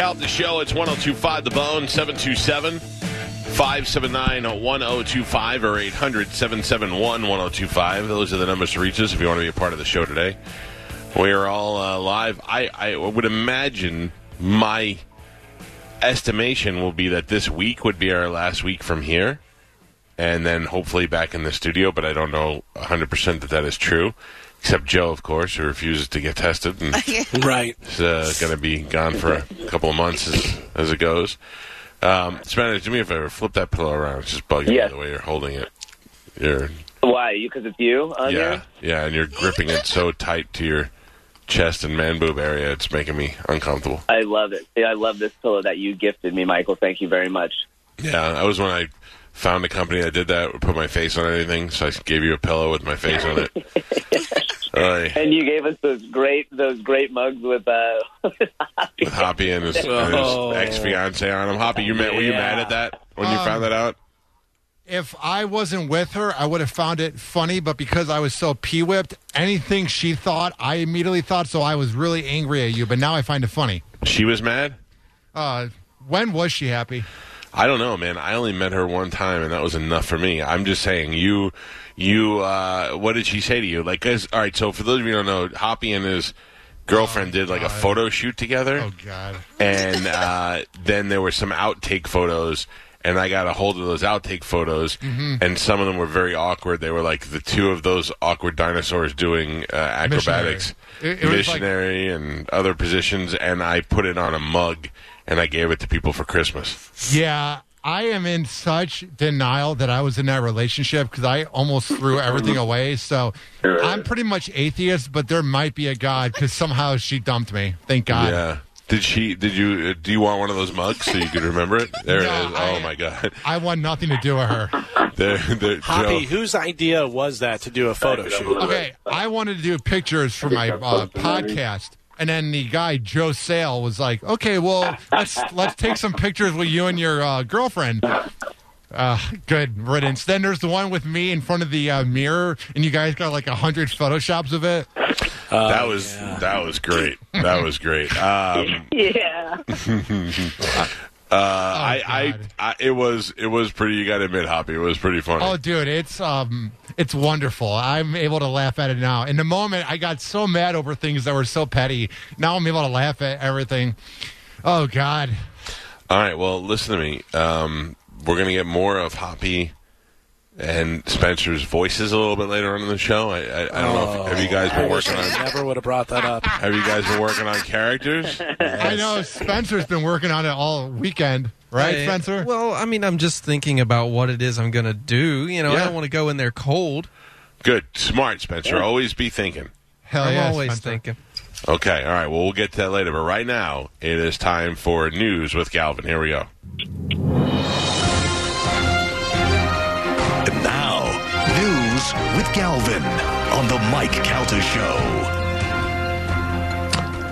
Calta Show. It's 1025 The Bone, 727 579 1025 or 800 771 1025. Those are the numbers to reach us if you want to be a part of the show today. We are all uh, live. I, I would imagine my estimation will be that this week would be our last week from here, and then hopefully back in the studio. But I don't know 100 percent that that is true. Except Joe, of course, who refuses to get tested and Right. is uh, going to be gone for a couple of months as, as it goes. Um, Spanish, do me a favor, flip that pillow around. It's just bugging Yes. me the way you're holding it. You're Why? You? Because it's you on yeah, there? yeah, and you're gripping it so tight to your chest and man boob area. It's making me uncomfortable. I love it. Yeah, I love this pillow that you gifted me, Michael. Thank you very much. Yeah, that was when I found a company that did that, put my face on anything. So I gave you a pillow with my face on it. Oy. And you gave us those great those great mugs with uh with Hoppy and his, Oh. his ex fiance on them. Hoppy, you mad, were you Yeah. mad at that when you Um, found that out? If I wasn't with her, I would have found it funny, but because I was so pee whipped, anything she thought, I immediately thought, so I was really angry at you, but now I find it funny. She was mad. Uh, when was she happy? I don't know, man. I only met her one time, and that was enough for me. I'm just saying, you, you. Uh, what did she say to you? Like, all right. So for those of you who don't know, Hoppy and his girlfriend did like a photo shoot together, Oh, God. and uh, then there were some outtake photos. And I got a hold of those outtake photos, Mm-hmm. and some of them were very awkward. They were like the two of those awkward dinosaurs doing uh, acrobatics, Missionary. It- it was like- missionary, and other positions. And I put it on a mug, and I gave it to people for Christmas. Yeah, I am in such denial that I was in that relationship because I almost threw everything away. So I'm pretty much atheist, but there might be a God because somehow she dumped me. Thank God. Yeah. Did she? Did you? Uh, do you want one of those mugs so you could remember it? There No, it is. I- oh my god. I want nothing to do with her. There, there, Hoppy, whose idea was that to do a photo shoot? Okay, I wanted to do pictures for my uh, podcast. And then the guy Joe Sale was like, "Okay, well, let's let's take some pictures with you and your uh, girlfriend." Uh, good riddance. Then there's the one with me in front of the uh, mirror, and you guys got like a hundred photoshops of it. that was that was great. That was great. Um, Yeah. uh, I, I, I, it was it was pretty. You got to admit, Hoppy, it was pretty funny. Oh, dude, it's um, it's wonderful. I'm able to laugh at it now. In the moment, I got so mad over things that were so petty. Now I'm able to laugh at everything. Oh God, All right. Well, listen to me. Um, we're gonna get more of Hoppy and Spencer's voices a little bit later on in the show. I, I, I don't know. If, have you oh, guys been working on? Never would have brought that up. Have you guys been working on characters? I know Spencer's been working on it all weekend, right, I- Spencer? Well, I mean, I'm just thinking about what it is I'm going to do. You know, Yeah. I don't want to go in there cold. Good, smart, Spencer. Always be thinking. Hell I'm yeah, always Spencer. thinking. Okay, all right. Well, we'll get to that later. But right now, it is time for news with Galvin. Here we go. Galvin on the Mike Calta Show.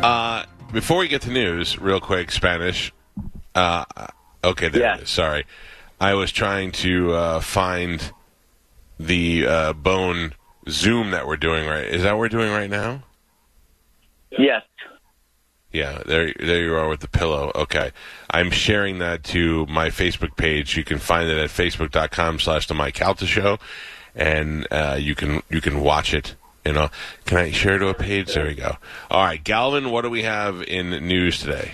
Uh, before we get to news, real quick, Spanish. Uh, okay, there Yeah. it is. Sorry, I was trying to uh, find the uh, bone Zoom that we're doing. Right? Is that what we're doing right now? Yes. Yeah, there, there you are with the pillow. Okay, I'm sharing that to my Facebook page. You can find it at facebook.com slash the Mike Calta Show, and uh, you can you can watch it. You know, can I share to a page? There we go. All right, Galvin, what do we have in news today?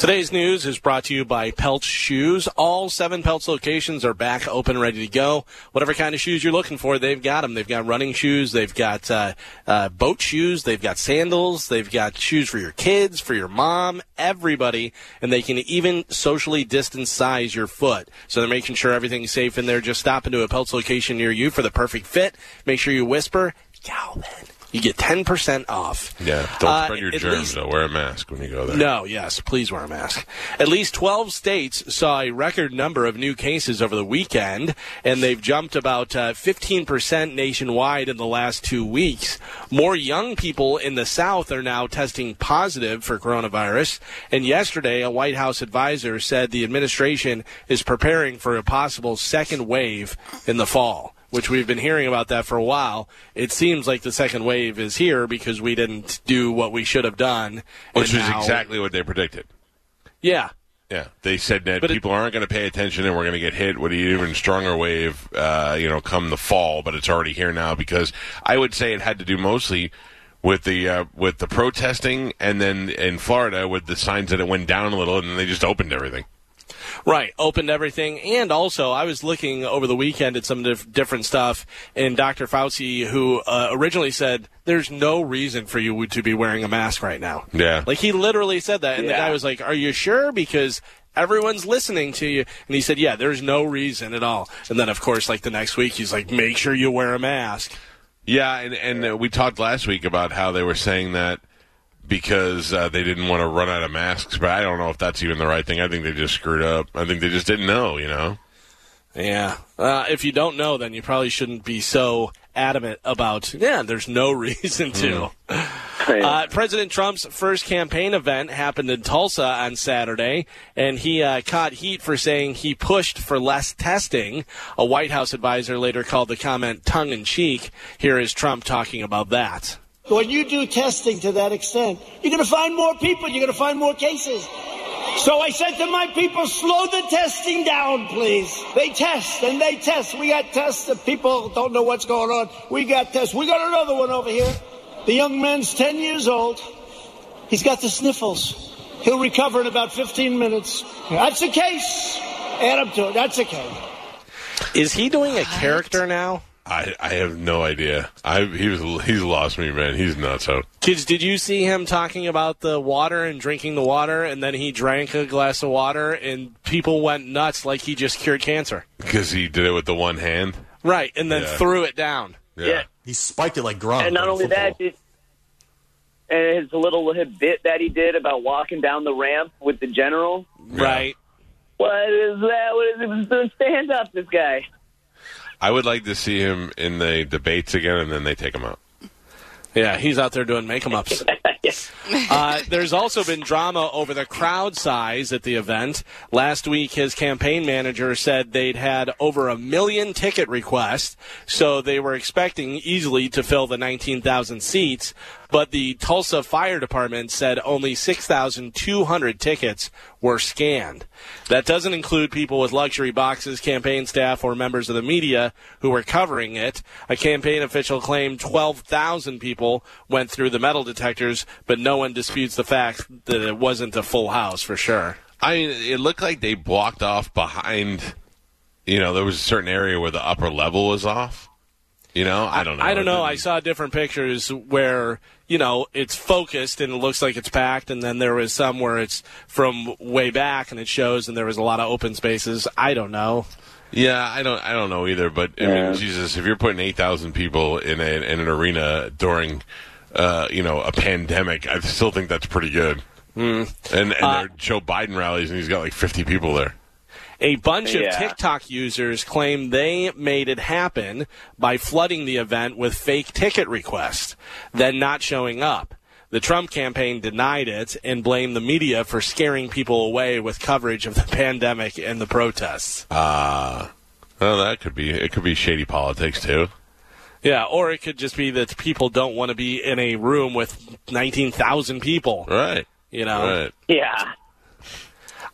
Today's news is brought to you by Pelts Shoes. All seven Pelts locations are back open, ready to go. Whatever kind of shoes you're looking for, they've got them. They've got running shoes, they've got uh, uh, boat shoes, they've got sandals, they've got shoes for your kids, for your mom, everybody, and they can even socially distance size your foot. So they're making sure everything's safe in there. Just stop into a Pelts location near you for the perfect fit. Make sure you whisper, Galvin. You get 10% off. Yeah, don't Uh, spread your germs least- though. Wear a mask when you go there. no, yes, please wear a mask. At least 12 states saw a record number of new cases over the weekend, and they've jumped about uh, 15% nationwide in the last two weeks. More young people in the South are now testing positive for coronavirus, and yesterday a White House advisor said the administration is preparing for a possible second wave in the fall. Which we've been hearing about that for a while. It seems like the second wave is here because we didn't do what we should have done. Which is now- exactly what they predicted. Yeah. Yeah, they said that But it- people aren't going to pay attention and we're going to get hit with an even stronger wave, uh, you know, come the fall. But it's already here now because I would say it had to do mostly with the uh, with the protesting, and then in Florida with the signs that it went down a little, and then they just opened everything. Right, opened everything, and also I was looking over the weekend at some dif- different stuff, and Dr. Fauci, who uh, originally said there's no reason for you to be wearing a mask right now. Yeah. like he literally said that, and the guy was like, "Are you sure?" Because everyone's listening to you, and he said, "Yeah, there's no reason at all." And then, of course, like the next week, he's like, "Make sure you wear a mask." Yeah, and and uh, we talked last week about how they were saying that because uh, they didn't want to run out of masks, but I don't know if that's even the right thing. I think they just screwed up. I think they just didn't know, you know. Yeah. Uh, if you don't know, then you probably shouldn't be so adamant about, yeah, there's no reason to. Uh, President Trump's first campaign event happened in Tulsa on Saturday, and he uh, caught heat for saying he pushed for less testing. A White House advisor later called the comment tongue in cheek. Here is Trump talking about that. When you do testing to that extent, you're going to find more people, you're going to find more cases. So I said to my people, slow the testing down, please. They test and they test. We got tests that people don't know what's going on. We got tests. We got another one over here. The young man's 10 years old. He's got the sniffles. He'll recover in about 15 minutes. That's a case. Add him to it. That's a case. Is he doing a character now? I, I have no idea. I he was he's lost me, man. He's nuts out Kids, did you see him talking about the water and drinking the water, and then he drank a glass of water, and people went nuts like he just cured cancer? because he did it with the one hand. Right, and then Yeah. threw it down. Yeah. He spiked it like Gronk. And not only football. that, it, and his little bit that he did about walking down the ramp with the general. Right. What is that? What is it? It was doing stand up, this guy. I would like to see him in the debates again, and then they take him out. Yeah, he's out there doing make 'em ups. Uh, there's also been drama over the crowd size at the event. Last week, his campaign manager said they'd had over a million ticket requests, so they were expecting easily to fill the 19,000 seats. But the Tulsa Fire Department said only 6,200 tickets were scanned. That doesn't include people with luxury boxes, campaign staff, or members of the media who were covering it. A campaign official claimed 12,000 people went through the metal detectors, but no one disputes the fact that it wasn't a full house for sure. I mean, it looked like they blocked off behind. You know, there was a certain area where the upper level was off. You know, I don't know. I don't know. I saw different pictures where you know it's focused and it looks like it's packed, and then there was some where it's from way back and it shows, and there was a lot of open spaces. I don't know. Yeah, I don't. I don't know either. But I Yeah. mean, Jesus, if you're putting eight thousand people in a, in an arena during, uh, you know, a pandemic, I still think that's pretty good. Mm. And and Uh, Joe Biden rallies, and he's got like fifty people there. A bunch of TikTok users claim they made it happen by flooding the event with fake ticket requests, then not showing up. The Trump campaign denied it and blamed the media for scaring people away with coverage of the pandemic and the protests. Uh well, that could be. It could be shady politics too. Yeah, or it could just be that people don't want to be in a room with 19,000 people. Right. You know? Right. Yeah.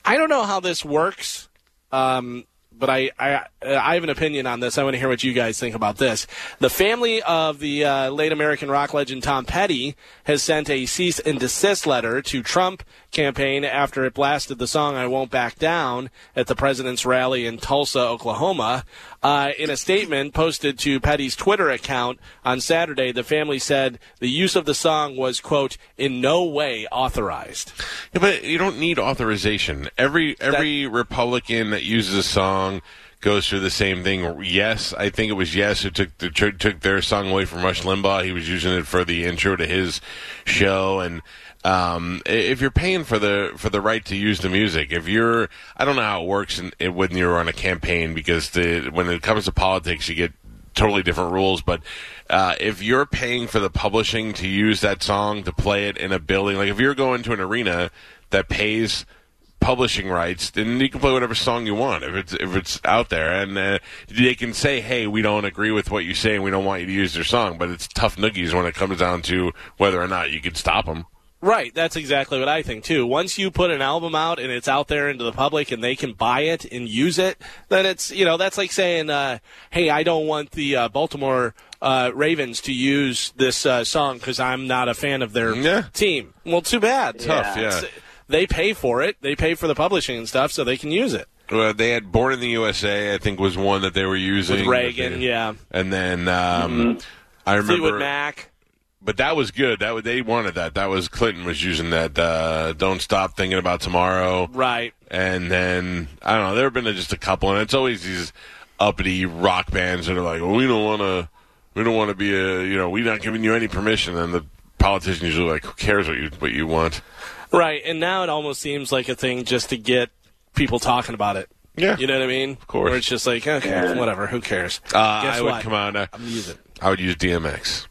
I don't know how this works, um, but I, I I have an opinion on this. I want to hear what you guys think about this. The family of the uh, late American rock legend Tom Petty has sent a cease and desist letter to Trump campaign after it blasted the song "I Won't Back Down" at the president's rally in Tulsa, Oklahoma. Uh, in a statement posted to Petty's Twitter account on Saturday, the family said the use of the song was quote in no way authorized. Yeah, but you don't need authorization. Every every Republican that uses a song goes through the same thing. Yes, I think it was Yes who took the, took their song away from Rush Limbaugh. He was using it for the intro to his show, and um, if you're paying for the for the right to use the music, if you're, I don't know how it works in, when you're on a campaign because the when it comes to politics, you get totally different rules. But uh, if you're paying for the publishing to use that song to play it in a building, like if you're going to an arena that pays publishing rights, then you can play whatever song you want if it's if it's out there, and uh, they can say, "Hey, we don't agree with what you say, and we don't want you to use their song." But it's tough noogies when it comes down to whether or not you can stop them. Right, that's exactly what I think too. Once you put an album out and it's out there into the public and they can buy it and use it, then it's you know that's like saying, uh, "Hey, I don't want the uh, Baltimore uh, Ravens to use this uh, song because I'm not a fan of their Yeah. team." Well, too bad. Tough, yeah. It's- They pay for it. They pay for the publishing and stuff, so they can use it. Well, they had "Born in the USA," I think, was one that they were using. With Reagan, yeah. And then um, I remember, Fleetwood Mac. But that was good. That they wanted that. That was Clinton was using that. Uh, Don't stop thinking about tomorrow. Right. And then I don't know. There have been just a couple, and it's always these uppity rock bands that are like, well, we don't want to, we don't want to be a, you know, we're not giving you any permission. And the politicians usually like, who cares what you what you want? Right, and now it almost seems like a thing just to get people talking about it. Yeah. You know what I mean? Of course. Where it's just like, okay, whatever, who cares? Uh, Guess I would what? come on. Uh, I'm gonna use it. I would use DMX.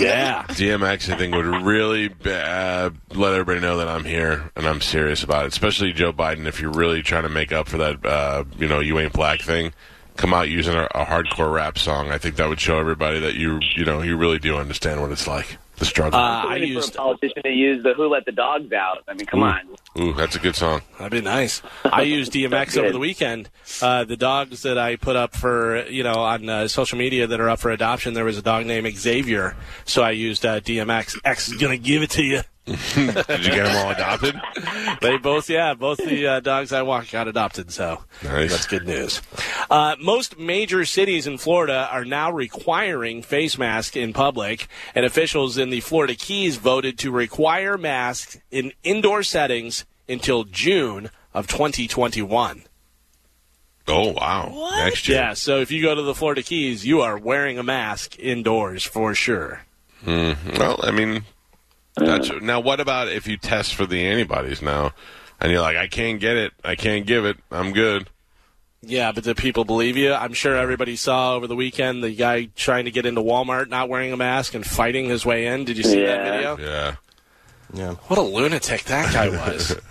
Yeah. DMX, I think, would really uh, let everybody know that I'm here and I'm serious about it. Especially Joe Biden, if you're really trying to make up for that, uh, you know, you ain't black thing. Come out using a, a hardcore rap song. I think that would show everybody that you, you know, you really do understand what it's like, the struggle. Uh, I waiting used. for a politician to use the "Who Let the Dogs Out." I mean, come on. Ooh, that's a good song. That'd be nice. I used DMX over the weekend. Uh, the dogs that I put up for, you know, on uh, social media that are up for adoption, there was a dog named Xavier. So I used uh, DMX. X is going to give it to you. Did you get them all adopted? They both, yeah, both the uh, dogs I walked got adopted. So Nice. that's good news. Uh, most major cities in Florida are now requiring face masks in public, and officials in the Florida Keys voted to require masks in indoor settings until June of 2021. Oh wow! Next year. Yeah, so if you go to the Florida Keys, you are wearing a mask indoors for sure. Well, I mean, that's uh, now. What about if you test for the antibodies now, and you're like, I can't get it, I can't give it, I'm good. Yeah, but do people believe you? I'm sure everybody saw over the weekend the guy trying to get into Walmart not wearing a mask and fighting his way in. Did you see that video? Yeah. Yeah. What a lunatic that guy was.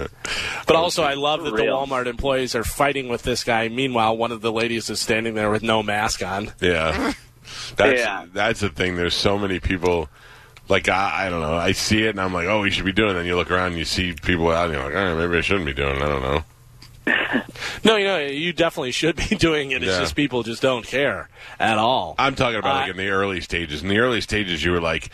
but also, I love that the real. Walmart employees are fighting with this guy. Meanwhile, one of the ladies is standing there with no mask on. Yeah, that's Yeah. that's the thing. There's so many people. Like I, I don't know. I see it and I'm like, oh, we should be doing. it. Then you look around and you see people out, and you're like, all right, maybe I shouldn't be doing. it. I don't know. No, you know, you definitely should be doing it. It's Yeah. just people just don't care at all. I'm talking about like Uh, in the early stages. In the early stages, you were like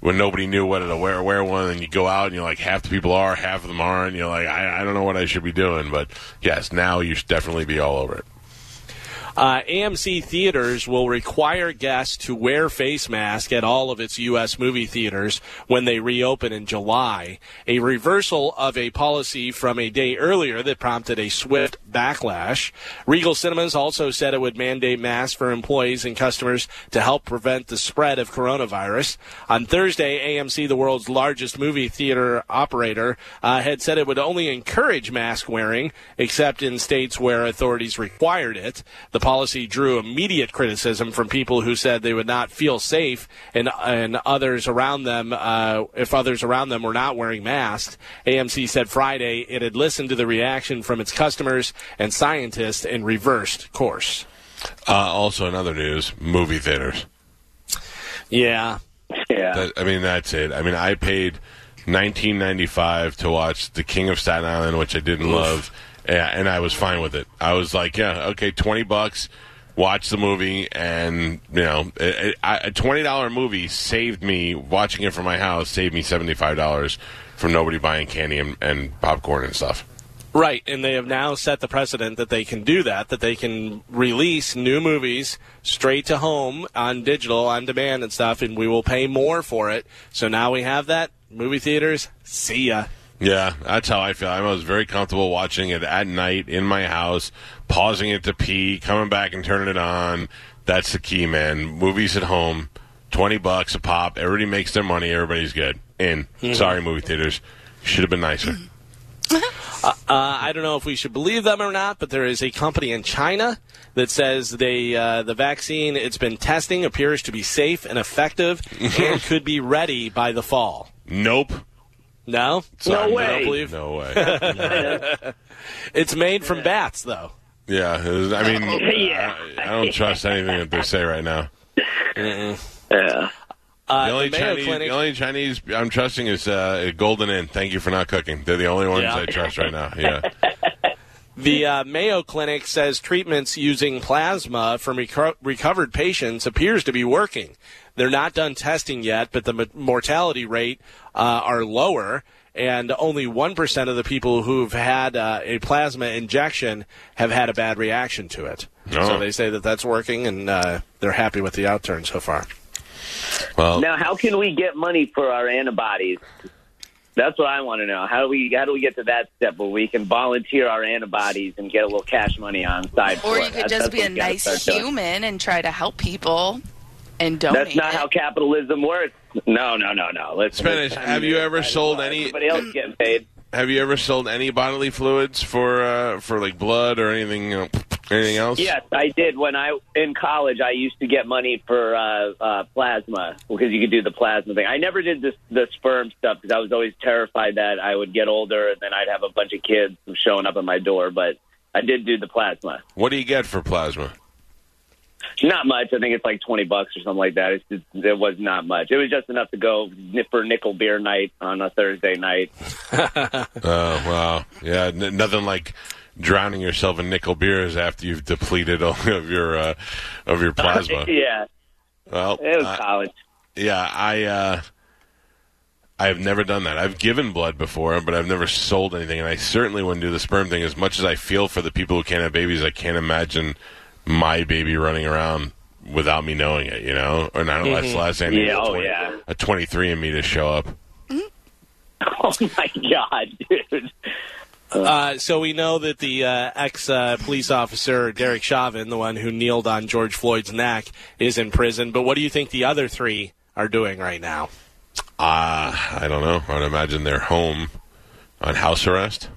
when nobody knew what to wear wear one, and you go out and you're like half the people are, half of them aren't. You're like, I, I don't know what I should be doing. But yes, now you should definitely be all over it. Uh, AMC theaters will require guests to wear face masks at all of its U.S. movie theaters when they reopen in July, a reversal of a policy from a day earlier that prompted a swift backlash. Regal Cinemas also said it would mandate masks for employees and customers to help prevent the spread of coronavirus. On Thursday, AMC, the world's largest movie theater operator, uh, had said it would only encourage mask wearing, except in states where authorities required it. The policy drew immediate criticism from people who said they would not feel safe and and others around them uh, if others around them were not wearing masks. AMC said Friday it had listened to the reaction from its customers and scientists and reversed course. Uh, also, in other news, movie theaters. Yeah. Yeah. That, I mean, that's it. I mean, I paid nineteen ninety five to watch The King of Staten Island, which I didn't love, yeah, and I was fine with it. I was like, yeah, okay, twenty bucks, watch the movie, and you know, a twenty dollar movie saved me watching it from my house. Saved me seventy five dollars from nobody buying candy and, and popcorn and stuff. Right, and they have now set the precedent that they can do that, that they can release new movies straight to home on digital, on demand and stuff, and we will pay more for it. So now we have that. Movie theaters, see ya. Yeah, that's how I feel. I was very comfortable watching it at night in my house, pausing it to pee, coming back and turning it on. That's the key, man. Movies at home, twenty bucks a pop. Everybody makes their money. Everybody's good. In. Sorry, movie theaters. Should have been nicer. Uh, I don't know if we should believe them or not, but there is a company in China that says they uh, the vaccine it's been testing appears to be safe and effective and could be ready by the fall. Nope. No, Sorry, You way. don't believe No way. it's made from bats, though. yeah, was- I mean, Yeah. I, I don't trust anything that they say right now. Yeah. Uh, The only the Chinese, Clinic. the only Chinese I'm trusting is uh, Golden Inn. Thank you for not cooking. They're the only ones Yeah. I trust right now. Yeah. The uh, Mayo Clinic says treatments using plasma from reco- recovered patients appears to be working. They're not done testing yet, but the m- mortality rate uh, are lower, and only one percent of the people who've had uh, a plasma injection have had a bad reaction to it. Oh. So they say that that's working, and uh, they're happy with the outturn so far. Well, Now, how can we get money for our antibodies? That's what I want to know. How do we how do we get to that step where we can volunteer our antibodies and get a little cash money on side? Or for you it? could That's- just that's be a nice start doing. human and try to help people and donate. That's not it. how capitalism works. No, no, no, no. Listen, Spanish, it's time have you ever sold any- Everybody else getting paid. Have you ever sold any bodily fluids for uh, for like blood or anything? You know, anything else? Yes, I did. When I in college, I used to get money for uh, uh, plasma because you could do the plasma thing. I never did this, the sperm stuff because I was always terrified that I would get older and then I'd have a bunch of kids showing up at my door. But I did do the plasma. What do you get for plasma? Not much. I think it's like twenty bucks or something like that. It's just, it was not much. It was just enough to go for nickel beer night on a Thursday night. Oh wow, yeah, n- nothing like drowning yourself in nickel beers after you've depleted all of your uh, of your plasma. yeah, Well, it was uh, college. yeah, I uh, I've never done that. I've given blood before, but I've never sold anything, and I certainly wouldn't do the sperm thing. As much as I feel for the people who can't have babies, I can't imagine my baby running around without me knowing it. You know, or not unless last thing I need Yeah, a oh, 20 yeah. a twenty three and me to show up. Oh my god, dude. Uh, so we know that the uh, ex uh, police officer Derek Chauvin, the one who kneeled on George Floyd's neck, is in prison. But what do you think the other three are doing right now? Uh, I don't know. I would imagine they're home on house arrest.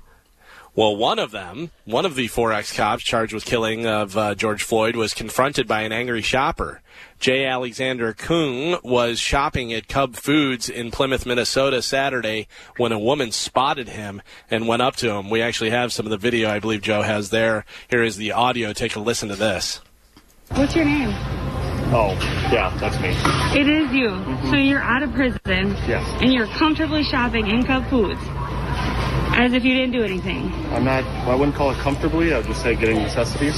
Well, one of them, one of the four ex cops charged with killing of uh, George Floyd, was confronted by an angry shopper. J. Alexander Kueng was shopping at Cub Foods in Plymouth, Minnesota Saturday when a woman spotted him and went up to him. We actually have some of the video I believe Joe has there. Here is the audio. Take a listen to this. What's your name? Oh, yeah, that's me. It is you. So you're out of prison. Yes. And you're comfortably shopping in Cub Foods. As if you didn't do anything. I'm not, well, I wouldn't call it comfortably. I would just say getting necessities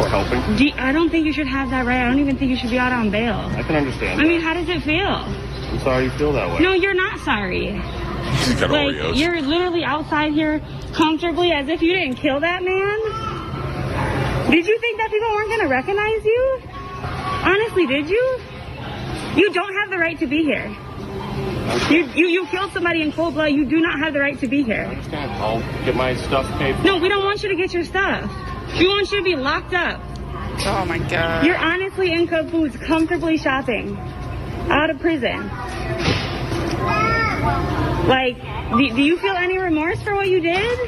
or helping. Do you- I don't think you should have that right. I don't even think you should be out on bail. I can understand. I mean, how does it feel? I'm sorry you feel that way. No, you're not sorry. He's got Like, Oreos. you're literally outside here comfortably as if you didn't kill that man. Did you think that people weren't going to recognize you? Honestly, did you? You don't have the right to be here. You, you, you killed somebody in cold blood. You do not have the right to be here. understand. I'll get my stuff paid for. No, we don't want you to get your stuff. We want you to be locked up. Oh my god. You're honestly in Cub Foods, comfortably shopping, out of prison. Like, do, do you feel any remorse for what you did?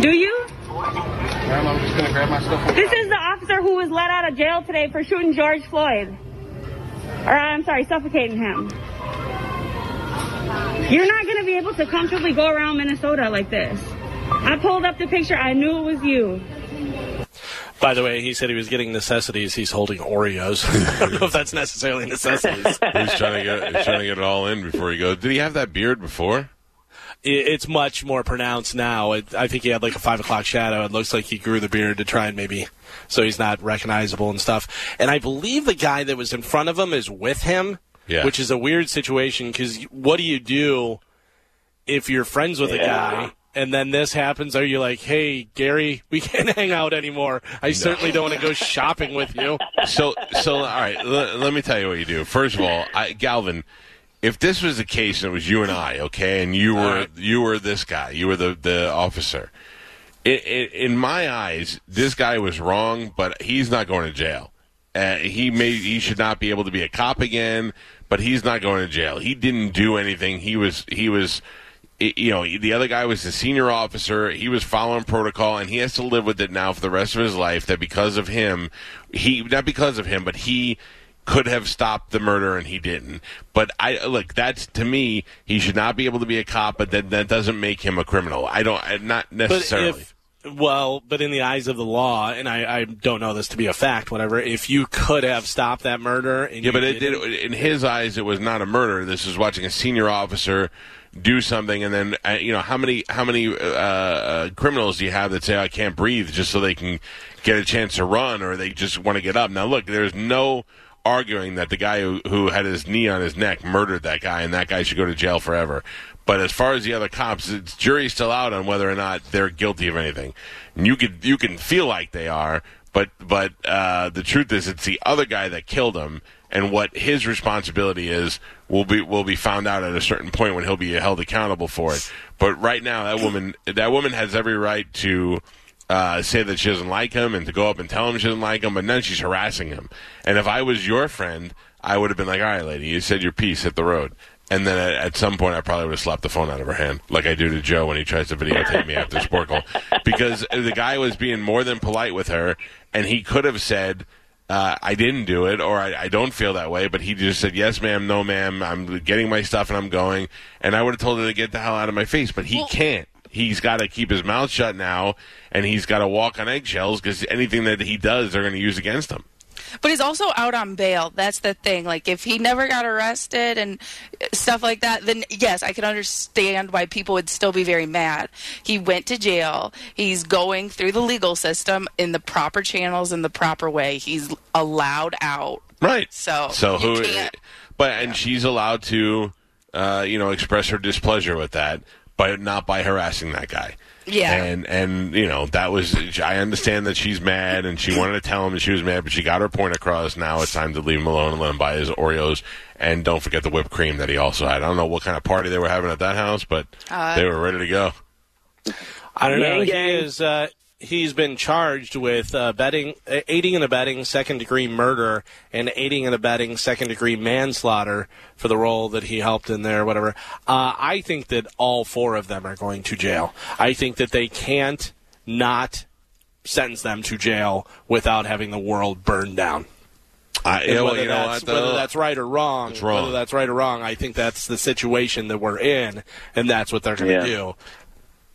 Do you? Ma'am, I'm just going to grab my stuff. This is the officer who was let out of jail today for shooting George Floyd. Or, I'm sorry, suffocating him. You're not going to be able to comfortably go around Minnesota like this. I pulled up the picture. I knew it was you. By the way, he said he was getting necessities. He's holding Oreos. I don't know if that's necessarily necessities. He's trying to get he's trying to get it all in before he goes. Did he have that beard before? It- it's much more pronounced now. It, I think he had like a five o'clock shadow. It looks like he grew the beard to try and maybe so he's not recognizable and stuff. And I believe the guy that was in front of him is with him, Yeah. which is a weird situation because what do you do if you're friends with a guy? And then this happens. Are you like, hey, Gary, we can't hang out anymore? I certainly don't want to go shopping with you. So so all right. L- let me tell you what you do. First of all, I, Galvin, if this was the case and it was you and I, okay, and you were right. you were this guy, you were the the officer. It, it, in my eyes, this guy was wrong, but he's not going to jail. Uh, he may he should not be able to be a cop again, but he's not going to jail. He didn't do anything. He was he was you know the other guy was the senior officer. He was following protocol, and he has to live with it now for the rest of his life. That because of him, he not because of him, but he could have stopped the murder and he didn't. But I look, that's to me, he should not be able to be a cop, but that that doesn't make him a criminal. I don't, not But necessarily. if well, but in the eyes of the law, and I, I don't know this to be a fact, whatever. If you could have stopped that murder, and Yeah, you but it did. In his eyes, it was not a murder. This is watching a senior officer do something, and then uh, you know how many how many uh, uh, criminals do you have that say I can't breathe just so they can get a chance to run, or they just want to get up? Now, look, there's no arguing that the guy who, who had his knee on his neck murdered that guy, and that guy should go to jail forever. But as far as the other cops, it's jury's still out on whether or not they're guilty of anything. And you could you can feel like they are, but but uh, the truth is, it's the other guy that killed him, and what his responsibility is will be will be found out at a certain point when he'll be held accountable for it. But right now, that woman that woman has every right to uh, say that she doesn't like him and to go up and tell him she doesn't like him, but then she's harassing him. And if I was your friend, I would have been like, "All right, lady, you said your piece, hit the road." And then at, at some point, I probably would have slapped the phone out of her hand, like I do to Joe when he tries to videotape me after Sporkle, because the guy was being more than polite with her, and he could have said. Uh, I didn't do it, or I, I don't feel that way. But he just said, "Yes, ma'am, no, ma'am. I'm getting my stuff and I'm going." And I would have told her to get the hell out of my face, but he can't. He's got to keep his mouth shut now, and he's got to walk on eggshells because anything that he does, they're going to use against him. But he's also out on bail. That's the thing. Like, if he never got arrested and stuff like that, then yes, I can understand why people would still be very mad. He went to jail. He's going through the legal system in the proper channels in the proper way. He's allowed out. Right. So, So who? But and she's allowed to, uh, you know, express her displeasure with that, but not by harassing that guy. Yeah. And and you know that was I understand that she's mad and she wanted to tell him that she was mad, but she got her point across. Now it's time to leave him alone and let him buy his Oreos. And don't forget the whipped cream that he also had. I don't know what kind of party they were having at that house, but Uh, they were ready to go. I don't know. Gang, He gang. is. Uh, he's been charged with uh, betting, aiding and abetting second degree murder and aiding and abetting second degree manslaughter for the role that he helped in there. Whatever. Uh, I think that all four of them are going to jail. I think that they can't not sentence them to jail without having the world burned down. I, whether, you know that's, what? whether that's right or wrong, wrong. whether that's right or wrong, I think that's the situation that we're in, and that's what they're going to Yeah. do.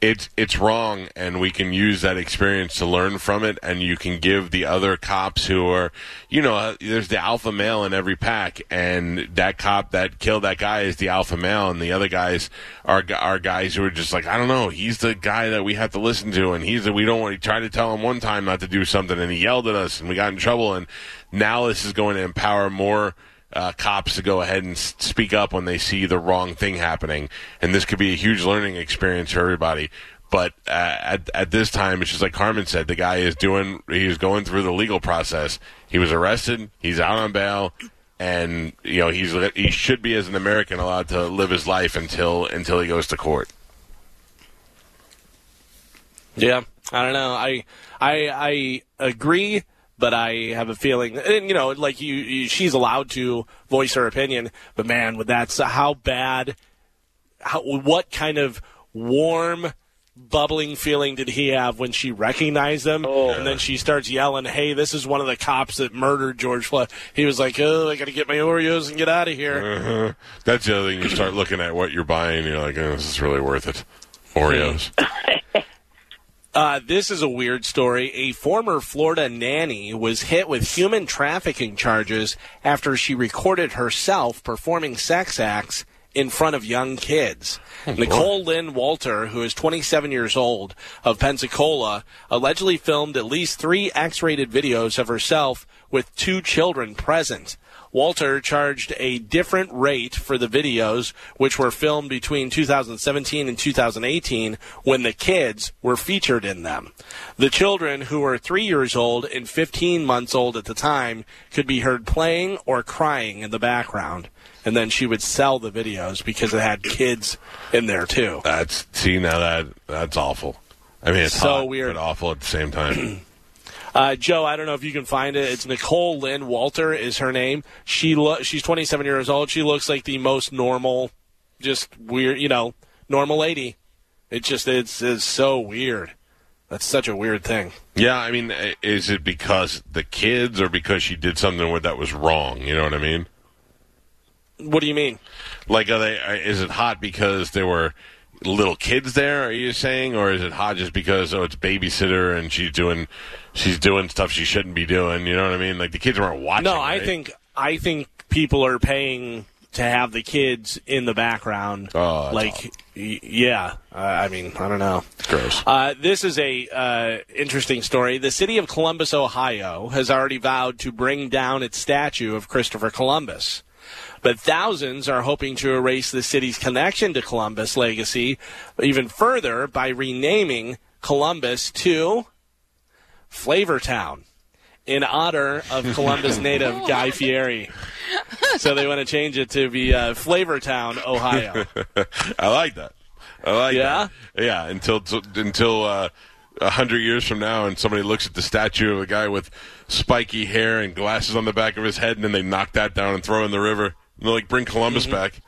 It's it's wrong and we can use that experience to learn from it and you can give the other cops who are you know uh, there's the alpha male in every pack and that cop that killed that guy is the alpha male and the other guys are are guys who are just like I don't know he's the guy that we have to listen to and he's the we don't want to try to tell him one time not to do something and he yelled at us and we got in trouble and now this is going to empower more uh, cops to go ahead and speak up when they see the wrong thing happening, and this could be a huge learning experience for everybody. But uh, at at this time, it's just like Carmen said, the guy is doing he's going through the legal process. He was arrested. He's out on bail, and you know he's he should be as an American allowed to live his life until until he goes to court. Yeah, I don't know. I I I agree, but I have a feeling, and you know, like you, you she's allowed to voice her opinion. But man, with that, so how bad? How what kind of warm? Bubbling feeling did he have when she recognized him, and then she starts yelling, "Hey, this is one of the cops that murdered George Floyd." He was like, "Oh, I got to get my Oreos and get out of here." Uh-huh. That's the other thing. You start looking at what you're buying. You're like, oh, this is really worth it. Oreos. Uh, this is a weird story. A former Florida nanny was hit with human trafficking charges after she recorded herself performing sex acts in front of young kids. Nicole Lynn Walter, who is 27 years old of Pensacola, allegedly filmed at least three X rated videos of herself with two children present. Walter charged a different rate for the videos, which were filmed between 2017 and 2018 when the kids were featured in them. The children, who were three years old and 15 months old at the time, could be heard playing or crying in the background. And then she would sell the videos because it had kids in there too. That's see now that that's awful. I mean, it's So hot, weird. but awful at the same time. Uh, Joe, I don't know if you can find it. It's Nicole Lynn Walter is her name. She lo- she's 27 years old. She looks like the most normal, just weird, you know, normal lady. It just it's, it's so weird. That's such a weird thing. yeah, I mean, is it because the kids or because she did something with that was wrong? You know what I mean? What do you mean? Like, are they? Is it hot because they were little kids there? Are you saying, or is it hot just because oh it's babysitter and she's doing she's doing stuff she shouldn't be doing? You know what I mean? Like the kids weren't watching. No, I right? think I think people are paying to have the kids in the background. Oh, like, y- yeah. Uh, I mean, I don't know. gross. Uh, this is a uh, interesting story. The city of Columbus, Ohio, has already vowed to bring down its statue of Christopher Columbus. But thousands are hoping to erase the city's connection to Columbus legacy even further by renaming Columbus to Flavortown in honor of Columbus native Guy Fieri. So they want to change it to be uh, Flavortown, Ohio. I like that. I like Yeah? that. Yeah. Until until uh, a hundred years from now, and somebody looks at the statue of a guy with spiky hair and glasses on the back of his head, and then they knock that down and throw it in the river. And like, bring Columbus Mm-hmm. back.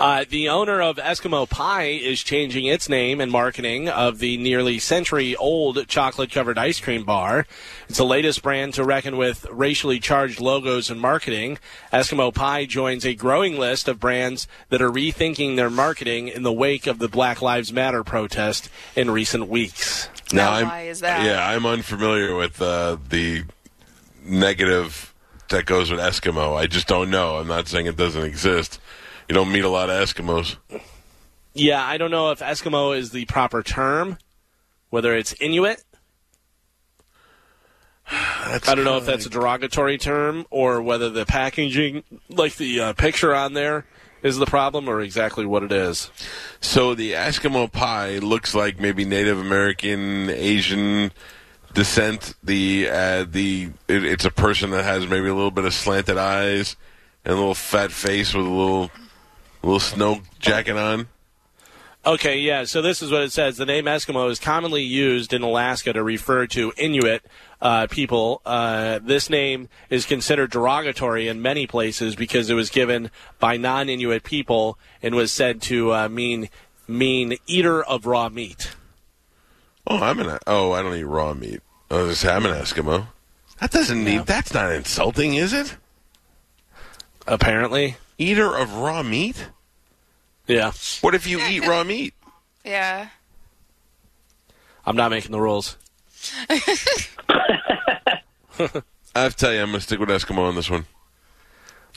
Uh, the owner of Eskimo Pie is changing its name and marketing of the nearly century old chocolate covered ice cream bar. It's the latest brand to reckon with racially charged logos and marketing. Eskimo Pie joins a growing list of brands that are rethinking their marketing in the wake of the Black Lives Matter protest in recent weeks. Now, I'm, why is that? Yeah, I'm unfamiliar with uh, the negative that goes with Eskimo. I just don't know. I'm not saying it doesn't exist. You don't meet a lot of Eskimos. Yeah, I don't know if Eskimo is the proper term, whether it's Inuit. I don't know if that's a derogatory term or whether the packaging, like the uh, picture on there, is the problem or exactly what it is. So the Eskimo pie looks like maybe Native American, Asian descent. The uh, the it, it's a person that has maybe a little bit of slanted eyes and a little fat face with a little little snow jacket on. Okay, yeah, so this is what it says. The name Eskimo is commonly used in Alaska to refer to Inuit uh, people. Uh, this name is considered derogatory in many places because it was given by non Inuit people and was said to uh, mean mean eater of raw meat. Oh, I'm an oh I don't eat raw meat. Oh, this I'm an Eskimo. That doesn't need. That's not insulting, is it? Apparently, Eater of raw meat. yeah. What if you eat raw meat? Yeah. I'm not making the rules. I have to tell you, I'm gonna stick with Eskimo on this one.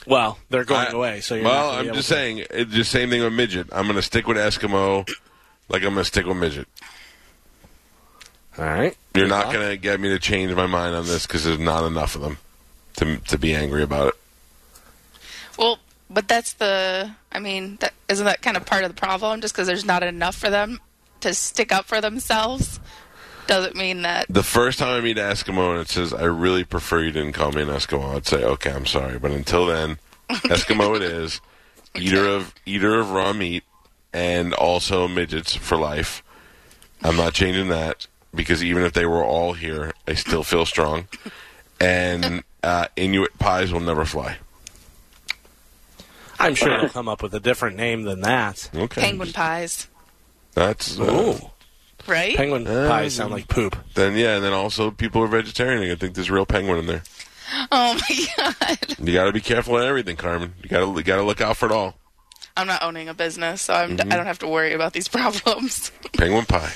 Well, they're going I- away, so you're well, not gonna I'm just to- saying, it's the same thing with midget. I'm going to stick with Eskimo, like I'm going to stick with midget. All right. You're Good not going to get me to change my mind on this because there's not enough of them to to be angry about it. Well, but that's the. I mean, that, isn't that kind of part of the problem? Just because there's not enough for them to stick up for themselves, doesn't mean that. The first time I meet an Eskimo and it says, "I really prefer you didn't call me an Eskimo," I'd say, "Okay, I'm sorry," but until then, Eskimo it is. Eater of eater of raw meat and also midgets for life. I'm not changing that because even if they were all here, I still feel strong. And uh, Inuit pies will never fly. I'm sure they'll come up with a different name than that. Okay, Penguin pies, That's uh, Ooh. right? Penguin Um, pies sound like poop. then yeah, and then also people are vegetarian. I think there's real penguin in there. oh my god! You got to be careful of everything, Carmen. You got to you got to look out for it all. I'm not owning a business, so I'm. Mm-hmm. I don't have to worry about these problems. Penguin pie.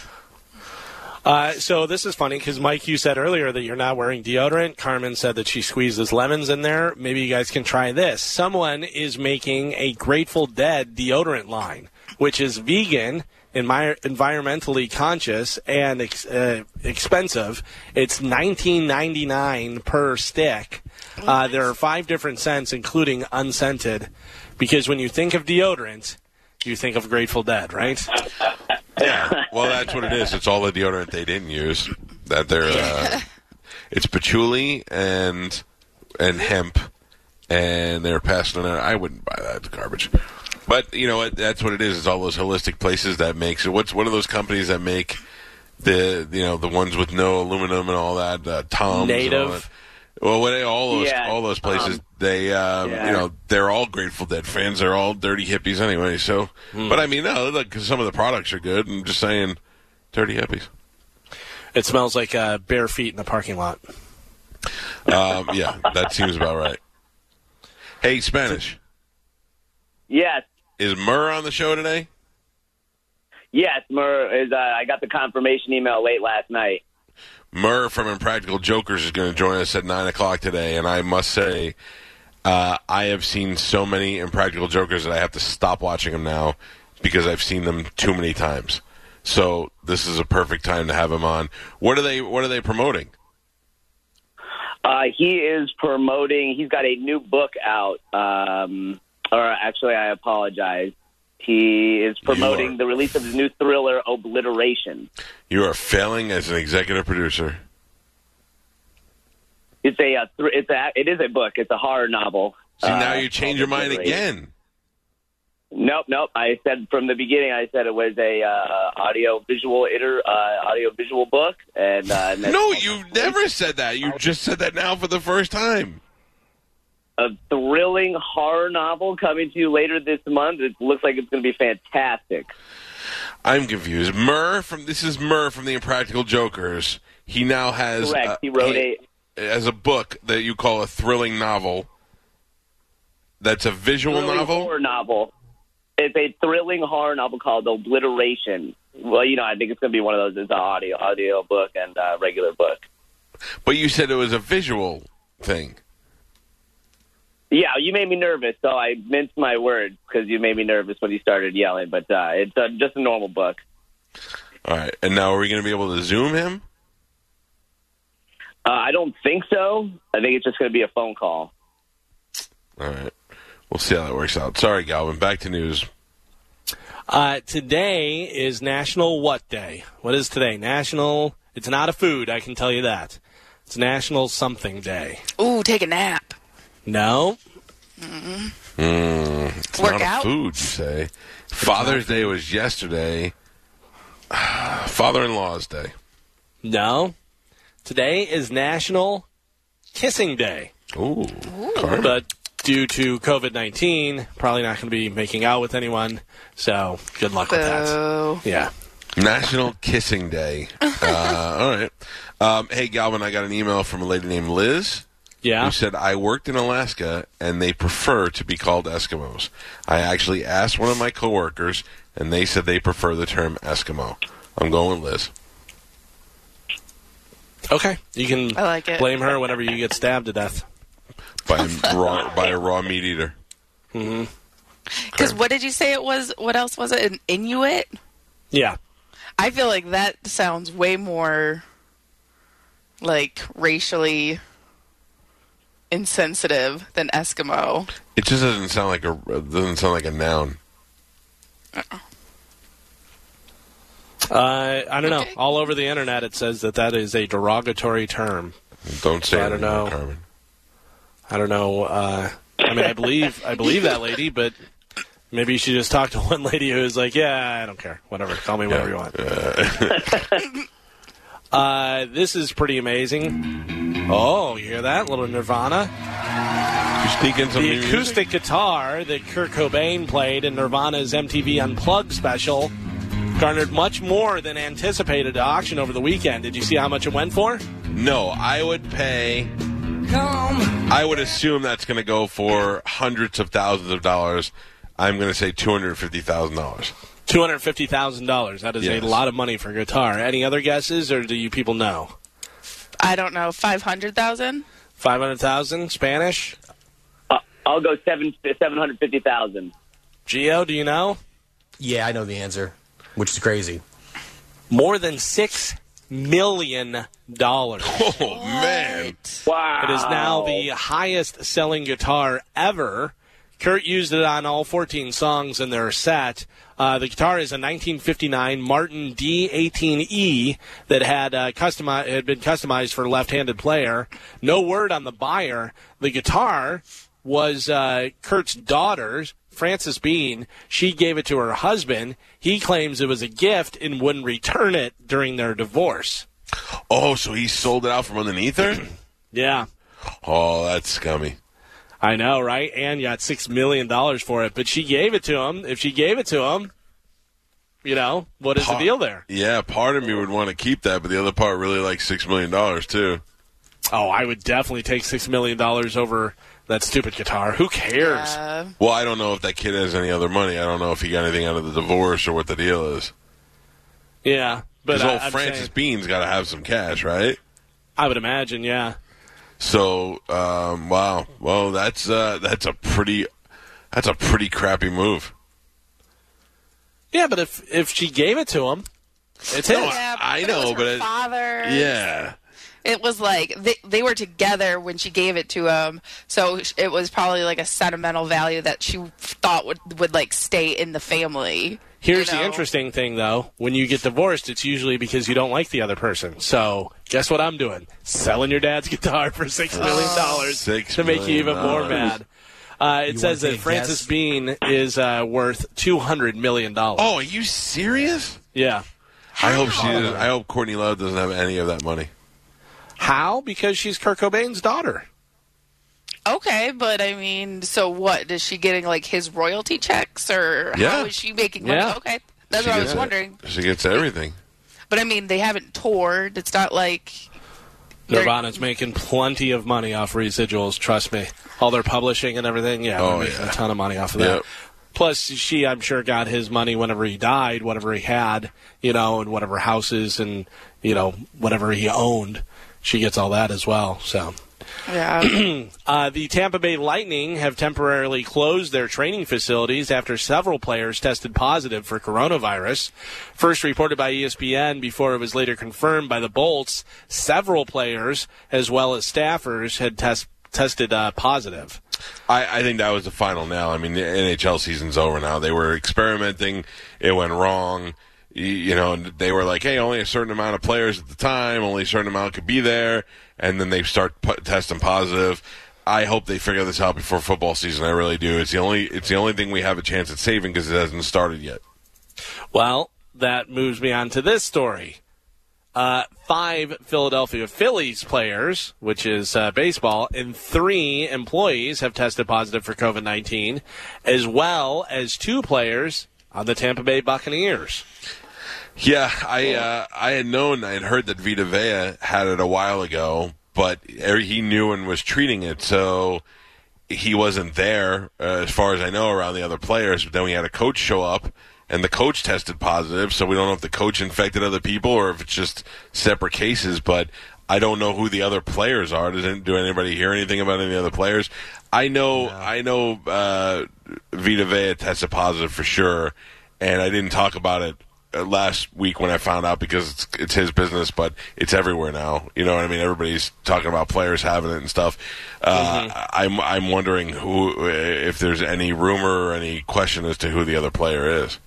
Uh, so this is funny because Mike, you said earlier that you're not wearing deodorant. Carmen said that she squeezes lemons in there. Maybe you guys can try this. Someone is making a Grateful Dead deodorant line, which is vegan, envi- environmentally conscious, and ex- uh, expensive. It's 19.99 per stick. Uh, there are five different scents, including unscented, because when you think of deodorant, you think of Grateful Dead, right? Yeah, well, that's what it is. It's all the deodorant they didn't use. That they're uh, it's patchouli and and hemp, and they're passing it. out. I wouldn't buy that it's garbage. But you know what? That's what it is. It's all those holistic places that make. So what's what are those companies that make the you know the ones with no aluminum and all that? Uh, Tom's, and all Native. that. Well, what they, all those Yeah, all those places, um, they um, yeah. you know they're all Grateful Dead fans. They're all dirty hippies anyway. So, but I mean, no, look, 'cause some of the products are good. I'm just saying, dirty hippies. It smells like uh, bare feet in the parking lot. Um, yeah, that seems about right. Hey, Spanish, Yes. is Murr on the show today? Yes, Murr is. Uh, I got the confirmation email late last night. Murr from Impractical Jokers is going to join us at 9 o'clock today, and I must say, uh, I have seen so many Impractical Jokers that I have to stop watching them now because I've seen them too many times. So this is a perfect time to have him on. What are they? What are they promoting? Uh, he is promoting. He's got a new book out. Um, or actually, I apologize. He is promoting are- the release of his new thriller, Obliteration. You are failing as an executive producer. It's a, uh, thr it's a, it is a book. It's a horror novel. See, now Uh, you change your mind again. Nope, nope. I said from the beginning. I said it was a uh, audio visual iter, uh, audio visual book, and, uh, and No, you never said that. You just said that now for the first time. A thrilling horror novel coming to you later this month. It looks like it's going to be fantastic. I'm confused. Murr from this is Murr from the Impractical Jokers. He now has Correct. uh, he wrote a as a book that you call a thrilling novel. That's a visual novel. horror novel. It's a thrilling horror novel called Obliteration. Well, you know, I think it's going to be one of those. It's an audio audio book and uh, regular book. But you said it was a visual thing. Yeah, you made me nervous, so I minced my words because you made me nervous when you started yelling. But uh, it's uh, just a normal book. All right, and now are we going to be able to zoom him? Uh, I don't think so. I think it's just going to be a phone call. All right, we'll see how that works out. Sorry, Galvin. Back to news. Uh, today is National what Day? What is today? National. It's not a food, I can tell you that. It's National Something Day. Ooh, take a nap. No. Mm-mm. Mm, it's Work not out? a food, you say. Father's Day was yesterday. Father-in-law's Day. No. Today is National Kissing Day. Ooh. Carmen. But due to COVID 19, probably not going to be making out with anyone. So good luck with that. Boo. Yeah. National Kissing Day. Uh, all right. Um, hey, Galvin, I got an email from a lady named Liz. Yeah. Who said, I worked in Alaska and they prefer to be called Eskimos. I actually asked one of my coworkers and they said they prefer the term Eskimo. I'm going with Liz. Okay. You can I like it. blame her whenever you get stabbed to death. By a raw, by a raw meat eater. hmm Because what did you say it was? What else was it? An Inuit? Yeah. I feel like that sounds way more like racially insensitive than Eskimo. It just doesn't sound like a doesn't sound like a noun. Uh, I don't know. All over the internet, it says that that is a derogatory term. Don't say So I don't know. Carmen. I don't know. Uh, I mean, I believe I believe that lady, but maybe you should just talk to one lady who's like, "Yeah, I don't care. Whatever. Call me whatever you want." uh, Uh, this is pretty amazing. Oh, you hear that? little Nirvana. You sneak in some the new music? acoustic guitar that Kurt Cobain played in Nirvana's MTV Unplugged special garnered much more than anticipated at auction over the weekend. Did you see how much it went for? No, I would pay. I would assume that's going to go for hundreds of thousands of dollars. I'm going to say two hundred fifty thousand dollars. Two hundred fifty thousand dollars. That is Yes. a lot of money for a guitar. Any other guesses, or do you people know? I don't know. Five hundred thousand. Five hundred thousand Spanish. Uh, I'll go seven seven hundred fifty thousand. Geo, do you know? Yeah, I know the answer, which is crazy. More than six million dollars. Oh man! Wow! It is now the highest selling guitar ever. Kurt used it on all 14 songs in their set. Uh, the guitar is a 1959 Martin D18E that had uh, customi- had been customized for a left-handed player. No word on the buyer. The guitar was uh, Kurt's daughter's, Frances Bean. She gave it to her husband. He claims it was a gift and wouldn't return it during their divorce. Oh, so he sold it out from underneath her? Yeah. Oh, that's scummy. I know, right? And got six million dollars for it, but she gave it to him. If she gave it to him, you know, what is the deal there? Yeah, part of me would want to keep that, but the other part really likes six million dollars too. Oh, I would definitely take six million dollars over that stupid guitar. Who cares? Well, I don't know if that kid has any other money. I don't know if he got anything out of the divorce or what the deal is. Yeah, but Because I, old I'm Frances saying- Bean's got to have some cash, right? I would imagine, yeah. So, um, wow. Well, that's uh, that's a pretty that's a pretty crappy move. Yeah, but if if she gave it to him, it's his. Yeah, I but it know, was her but it- father. Yeah. It was like they, they were together when she gave it to him, so it was probably like a sentimental value that she thought would would like stay in the family. Here's you the interesting thing, though. When you get divorced, it's usually because you don't like the other person. So, guess what I'm doing? Selling your dad's guitar for six million dollars Six to make you even more mad. Uh, it You says that Frances guess? Bean is uh, worth two hundred million dollars. Oh, are you serious? yeah. I hope she. Doesn't, I hope Courtney Love doesn't have any of that money. How? Because she's Kurt Cobain's daughter. Okay, but I mean, so what? Is she getting like his royalty checks, or Yeah. how is she making money? Yeah. Okay, that's She what I gets was it. wondering. She gets everything. But I mean, they haven't toured. It's not like Nirvana's making plenty of money off residuals. Trust me. All their publishing and everything. Yeah, Oh, making yeah. a ton of money off of that. Yep. Plus, she, I'm sure, got his money whenever he died, whatever he had, you know, and whatever houses and you know whatever he owned. She gets all that as well. So. Yeah. Uh, the Tampa Bay Lightning have temporarily closed their training facilities after several players tested positive for coronavirus. First reported by ESPN before it was later confirmed by the Bolts, several players as well as staffers had test, tested uh, positive. I, I think that was the final nail. I mean, the NHL season's over now. They were experimenting. It went wrong. You, know, they were like, hey, only a certain amount of players at the time, only a certain amount could be there. And then they start pu- testing positive. I hope they figure this out before football season. I really do. It's the only, it's the only thing we have a chance at saving because it hasn't started yet. Well, that moves me on to this story. Uh, five Philadelphia Phillies players, which is uh, baseball, and three employees have tested positive for COVID 19, as well as two players on the Tampa Bay Buccaneers. Yeah, I uh, I had known I had heard that Vita Vea had it a while ago, but er- he knew and was treating it, so he wasn't there uh, as far as I know around the other players. But then we had a coach show up, and the coach tested positive, so we don't know if the coach infected other people or if it's just separate cases. But I don't know who the other players are. Does do anybody hear anything about any other players? I know I know uh, Vita Vea tested positive for sure, and I didn't talk about it last week when I found out because it's it's his business, but it's everywhere now. You know what I mean? Everybody's talking about players having it and stuff. Uh, I'm I'm wondering who if there's any rumor or any question as to who the other player is.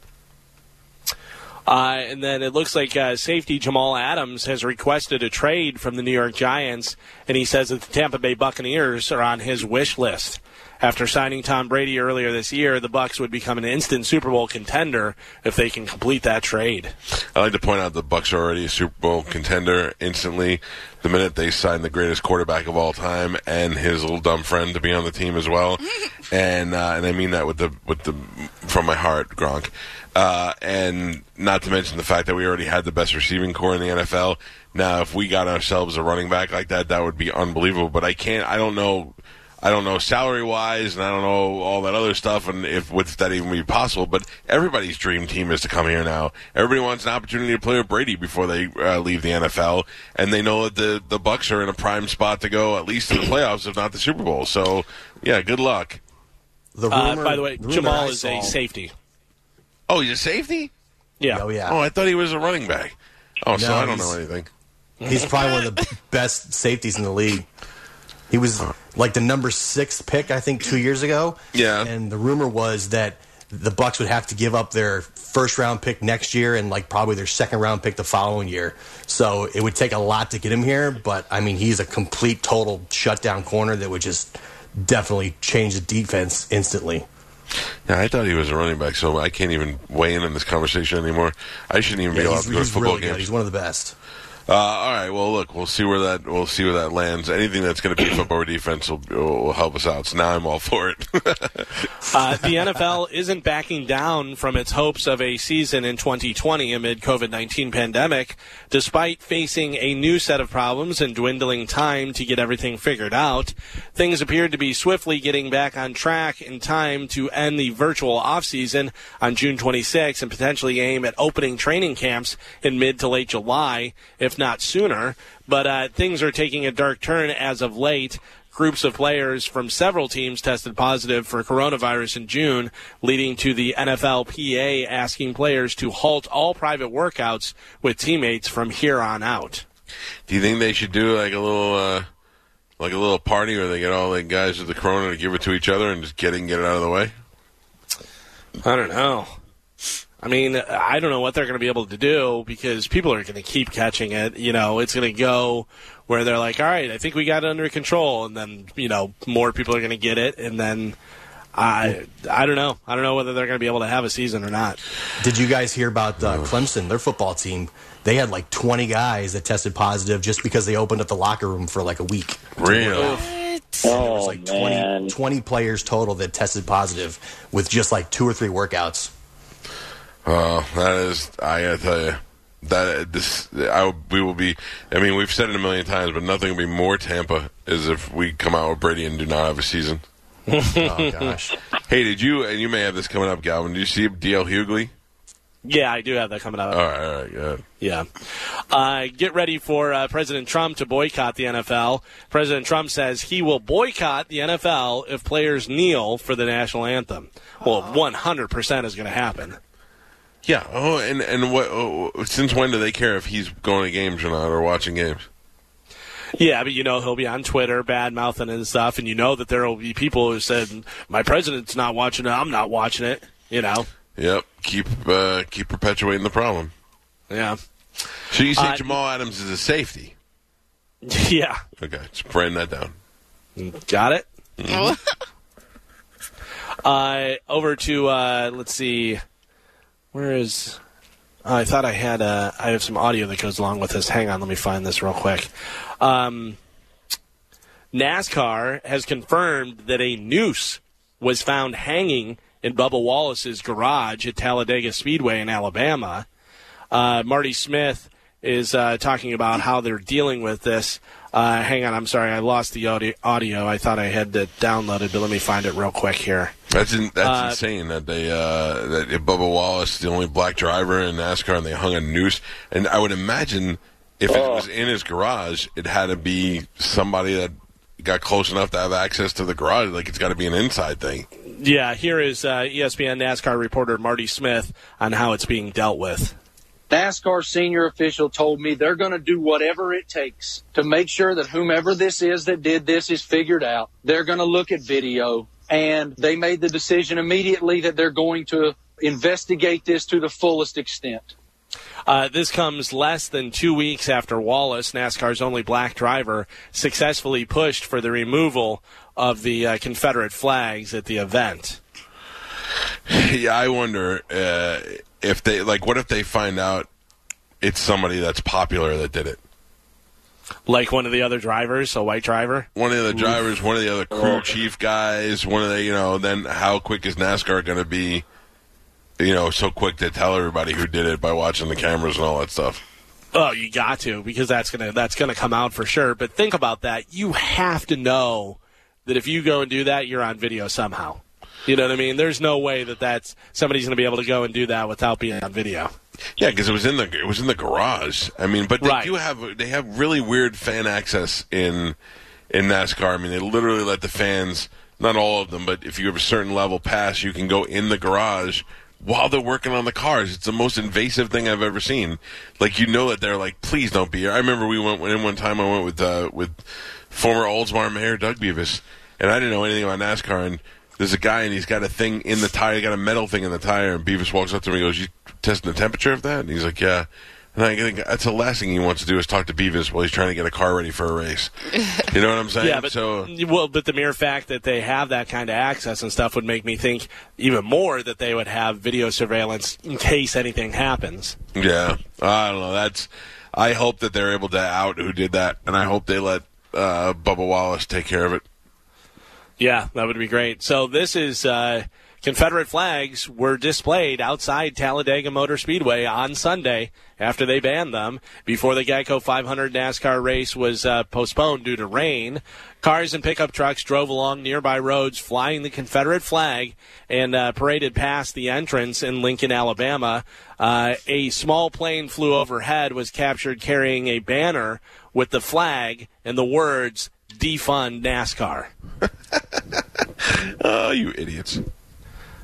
Uh, and then it looks like uh, safety Jamal Adams has requested a trade from the New York Giants, and he says that the Tampa Bay Buccaneers are on his wish list. After signing Tom Brady earlier this year, the Bucs would become an instant Super Bowl contender if they can complete that trade. I like to point out the Bucs are already a Super Bowl contender instantly the minute they signed the greatest quarterback of all time and his little dumb friend to be on the team as well. and uh, and I mean that with the with the from my heart, Gronk. Uh, and not to mention the fact that we already had the best receiving corps in the NFL. Now, if we got ourselves a running back like that, that would be unbelievable. But I can't. I don't know. I don't know salary wise, and I don't know all that other stuff, and if with that even be possible. But everybody's dream team is to come here now. Everybody wants an opportunity to play with Brady before they uh, leave the NFL, and they know that the the Bucs are in a prime spot to go at least to the playoffs, if not the Super Bowl. So, yeah, good luck. The Uh, rumor, by the way, rumor Jamal is a safety. Oh, he's a safety. Yeah. Oh yeah. Oh, I thought he was a running back. Oh, so No, I don't know anything. He's probably one of the best safeties in the league. He was like the number six pick, I think, two years ago. Yeah. And the rumor was that the Bucs would have to give up their first round pick next year and like probably their second round pick the following year. So it would take a lot to get him here, but I mean he's a complete total shutdown corner that would just definitely change the defense instantly. Yeah, I thought he was a running back, so I can't even weigh in on this conversation anymore. I shouldn't even be Yeah, allowed he's, to go to football really games. good. He's one of the best. Uh, all right. Well, look, we'll see where that we'll see where that lands. Anything that's going to up our defense will, will help us out. So now I'm all for it. Uh, the NFL isn't backing down from its hopes of a season in 2020 amid COVID-19 pandemic, despite facing a new set of problems and dwindling time to get everything figured out. Things appeared to be swiftly getting back on track in time to end the virtual offseason on June 26 and potentially aim at opening training camps in mid to late July, if not sooner. But uh, things are taking a dark turn as of late. Groups of players from several teams tested positive for coronavirus in June, leading to the NFLPA asking players to halt all private workouts with teammates from here on out. Do you think they should do like a little, uh, like a little party where they get all the guys with the corona to give it to each other and just get it and get it out of the way? I don't know. I mean, I don't know what they're going to be able to do because people are going to keep catching it. You know, it's going to go where they're like, all right, I think we got it under control. And then, you know, more people are going to get it. And then I, I don't know. I don't know whether they're going to be able to have a season or not. Did you guys hear about uh, Clemson, their football team? They had like 20 guys that tested positive just because they opened up the locker room for like a week. Really? There was like 20, 20 players total that tested positive with just like two or three workouts. Oh, that is, I gotta tell you, that this, I, we will be. I mean, we've said it a million times, but nothing will be more Tampa is if we come out with Brady and do not have a season. oh gosh. Hey, did you? And you may have this coming up, Galvin. Did you see DL Hughley? Yeah, I do have that coming up. All right, all right, good. Yeah. Uh, get ready for uh, President Trump to boycott the NFL. President Trump says he will boycott the NFL if players kneel for the national anthem. Well, 100% is going to happen. Yeah. Oh, and and what? Oh, since when do they care if he's going to games or not or watching games? Yeah, but you know he'll be on Twitter bad mouthing and stuff, and you know that there will be people who said my president's not watching it, I'm not watching it. You know. Yep. Keep uh, keep perpetuating the problem. Yeah. So you say Uh, Jamal Adams is a safety? Yeah. Okay, just writing that down. Got it. uh, over to uh, let's see, where is? oh, I thought I had uh, I have some audio that goes along with this. Hang on, let me find this real quick. Um, NASCAR has confirmed that a noose was found hanging in Bubba Wallace's garage at Talladega Speedway in Alabama. Uh, Marty Smith is uh, talking about how they're dealing with this. Uh, hang on, I'm sorry, I lost the audio. I thought I had it downloaded, but let me find it real quick here. That's in, that's Uh, insane that they uh, that if Bubba Wallace, the only black driver in NASCAR, and they hung a noose. And I would imagine if it was in his garage, it had to be somebody that got close enough to have access to the garage. Like it's got to be an inside thing. Yeah, here is uh, ESPN NASCAR reporter Marty Smith on how it's being dealt with. NASCAR senior official told me they're going to do whatever it takes to make sure that whomever this is that did this is figured out. They're going to look at video and they made the decision immediately that they're going to investigate this to the fullest extent. Uh, this comes less than two weeks after Wallace, NASCAR's only black driver, successfully pushed for the removal of the uh, Confederate flags at the event. yeah, I wonder uh, if they like. What if they find out it's somebody that's popular that did it? Like one of the other drivers, a white driver? One of the drivers, one of the other crew chief guys, one of the you know. Then how quick is NASCAR going to be? You know, so quick to tell everybody who did it by watching the cameras and all that stuff. Oh, you got to because that's gonna that's gonna come out for sure. But think about that. You have to know that if you go and do that, you're on video somehow. You know what I mean? There's no way that that's somebody's going to be able to go and do that without being on video. Yeah, because it was in the it was in the garage. I mean, but they Right. do have they have really weird fan access in in NASCAR. I mean, they literally let the fans, not all of them, but if you have a certain level pass, you can go in the garage while they're working on the cars. It's the most invasive thing I've ever seen. Like you know that they're like, please don't be here. I remember we went in one time. I went with uh, with former Oldsmar Mayor Doug Bevis, and I didn't know anything about NASCAR. And there's a guy, and he's got a thing in the tire. He got a metal thing in the tire, and Bevis walks up to him and goes, "You testing the temperature of that?" And he's like, "Yeah." And I think that's the last thing he wants to do is talk to Bevis while he's trying to get a car ready for a race. You know what I'm saying? Yeah, but so well, but the mere fact that they have that kind of access and stuff would make me think even more that they would have video surveillance in case anything happens. Yeah, I don't know. That's I hope that they're able to out who did that, and I hope they let uh, Bubba Wallace take care of it. Yeah, that would be great. So this is uh, Confederate flags were displayed outside Talladega Motor Speedway on Sunday after they banned them before the Geico 500 NASCAR race was uh, postponed due to rain. Cars and pickup trucks drove along nearby roads flying the Confederate flag and uh, paraded past the entrance in Lincoln, Alabama. Uh, a small plane flew overhead, was captured carrying a banner with the flag and the words defund NASCAR. oh, you idiots.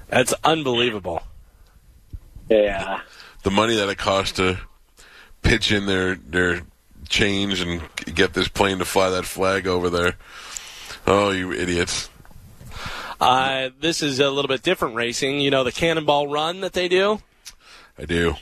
That's unbelievable. Yeah. The money that it costs to pitch in their their change and get this plane to fly that flag over there. Oh, you idiots. Uh, this is a little bit different racing. You know the Cannonball Run that they do? I do.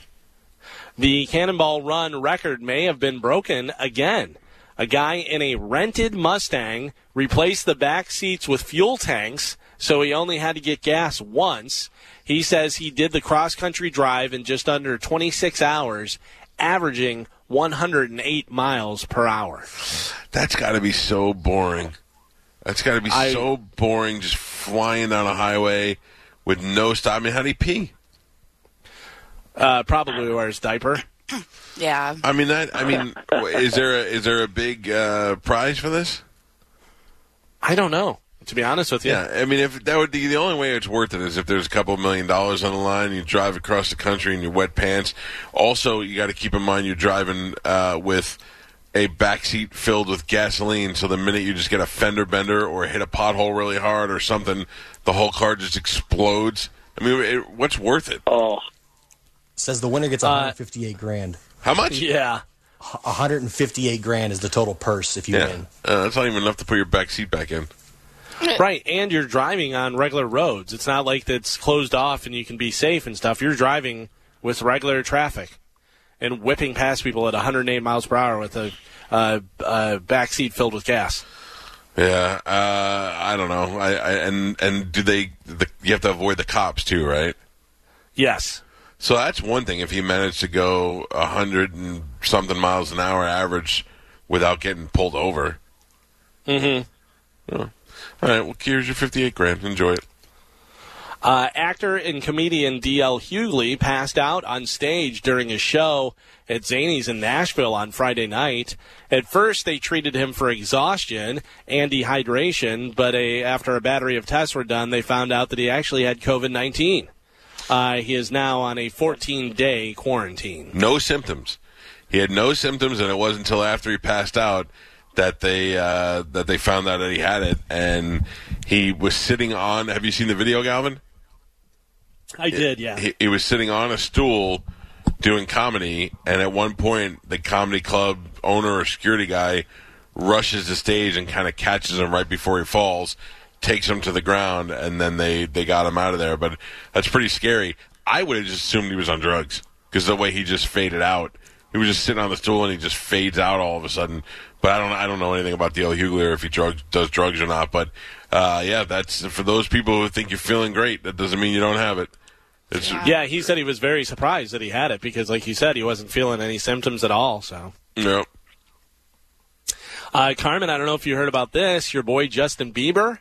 The Cannonball Run record may have been broken again. A guy in a rented Mustang replaced the back seats with fuel tanks, so he only had to get gas once. He says he did the cross country drive in just under 26 hours, averaging 108 miles per hour. That's got to be so boring. That's got to be I- so boring just flying down a highway with no stop. I mean, how do you pee? Uh, probably wears diaper. Yeah. I mean, that. I mean, is there a, is there a big uh, prize for this? I don't know. To be honest with you, Yeah, I mean, if that would be the only way it's worth it is if there's a couple million dollars on the line, you drive across the country in your wet pants. Also, you got to keep in mind you're driving uh, with a backseat filled with gasoline, so the minute you just get a fender bender or hit a pothole really hard or something, the whole car just explodes. I mean, it, what's worth it? Oh, Says the winner gets 158 grand. How much? Yeah. 158 grand is the total purse if you Yeah, win. uh, that's not even enough to put your back seat back in. Right, and you're driving on regular roads. It's not like it's closed off and you can be safe and stuff. You're driving with regular traffic and whipping past people at 108 miles per hour with a uh, uh, back seat filled with gas. Yeah, uh, I don't know. I, I and and do they? The, you have to avoid the cops too, right? Yes. So that's one thing. If he managed to go a hundred and something miles an hour average without getting pulled over. Mm-hmm. Oh. All right. Well, here's your fifty-eight grand. Enjoy it. Uh, actor and comedian D.L. Hughley passed out on stage during a show at Zanies in Nashville on Friday night. At first, they treated him for exhaustion and dehydration, but a, after a battery of tests were done, they found out that he actually had COVID 19. Uh, he is now on a 14 day quarantine. No symptoms. He had no symptoms, and it wasn't until after he passed out that they uh, that they found out that he had it. And he was sitting on. Have you seen the video, Galvin? I did, yeah. he, he was sitting on a stool doing comedy, and at one point, the comedy club owner or security guy rushes the stage and kind of catches him right before he falls, takes him to the ground, and then they they got him out of there. But that's pretty scary. I would have just assumed he was on drugs because the way he just faded out. He was just sitting on the stool and he just fades out all of a sudden. But I don't I don't know anything about D.L. Hughley or if he drugs, does drugs or not. But uh, yeah, that's for those people who think you're feeling great. That doesn't mean you don't have it. It's, Yeah, he said he was very surprised that he had it because, like you said, he wasn't feeling any symptoms at all. So, Yep. uh, Carmen, I don't know if you heard about this. Your boy Justin Bieber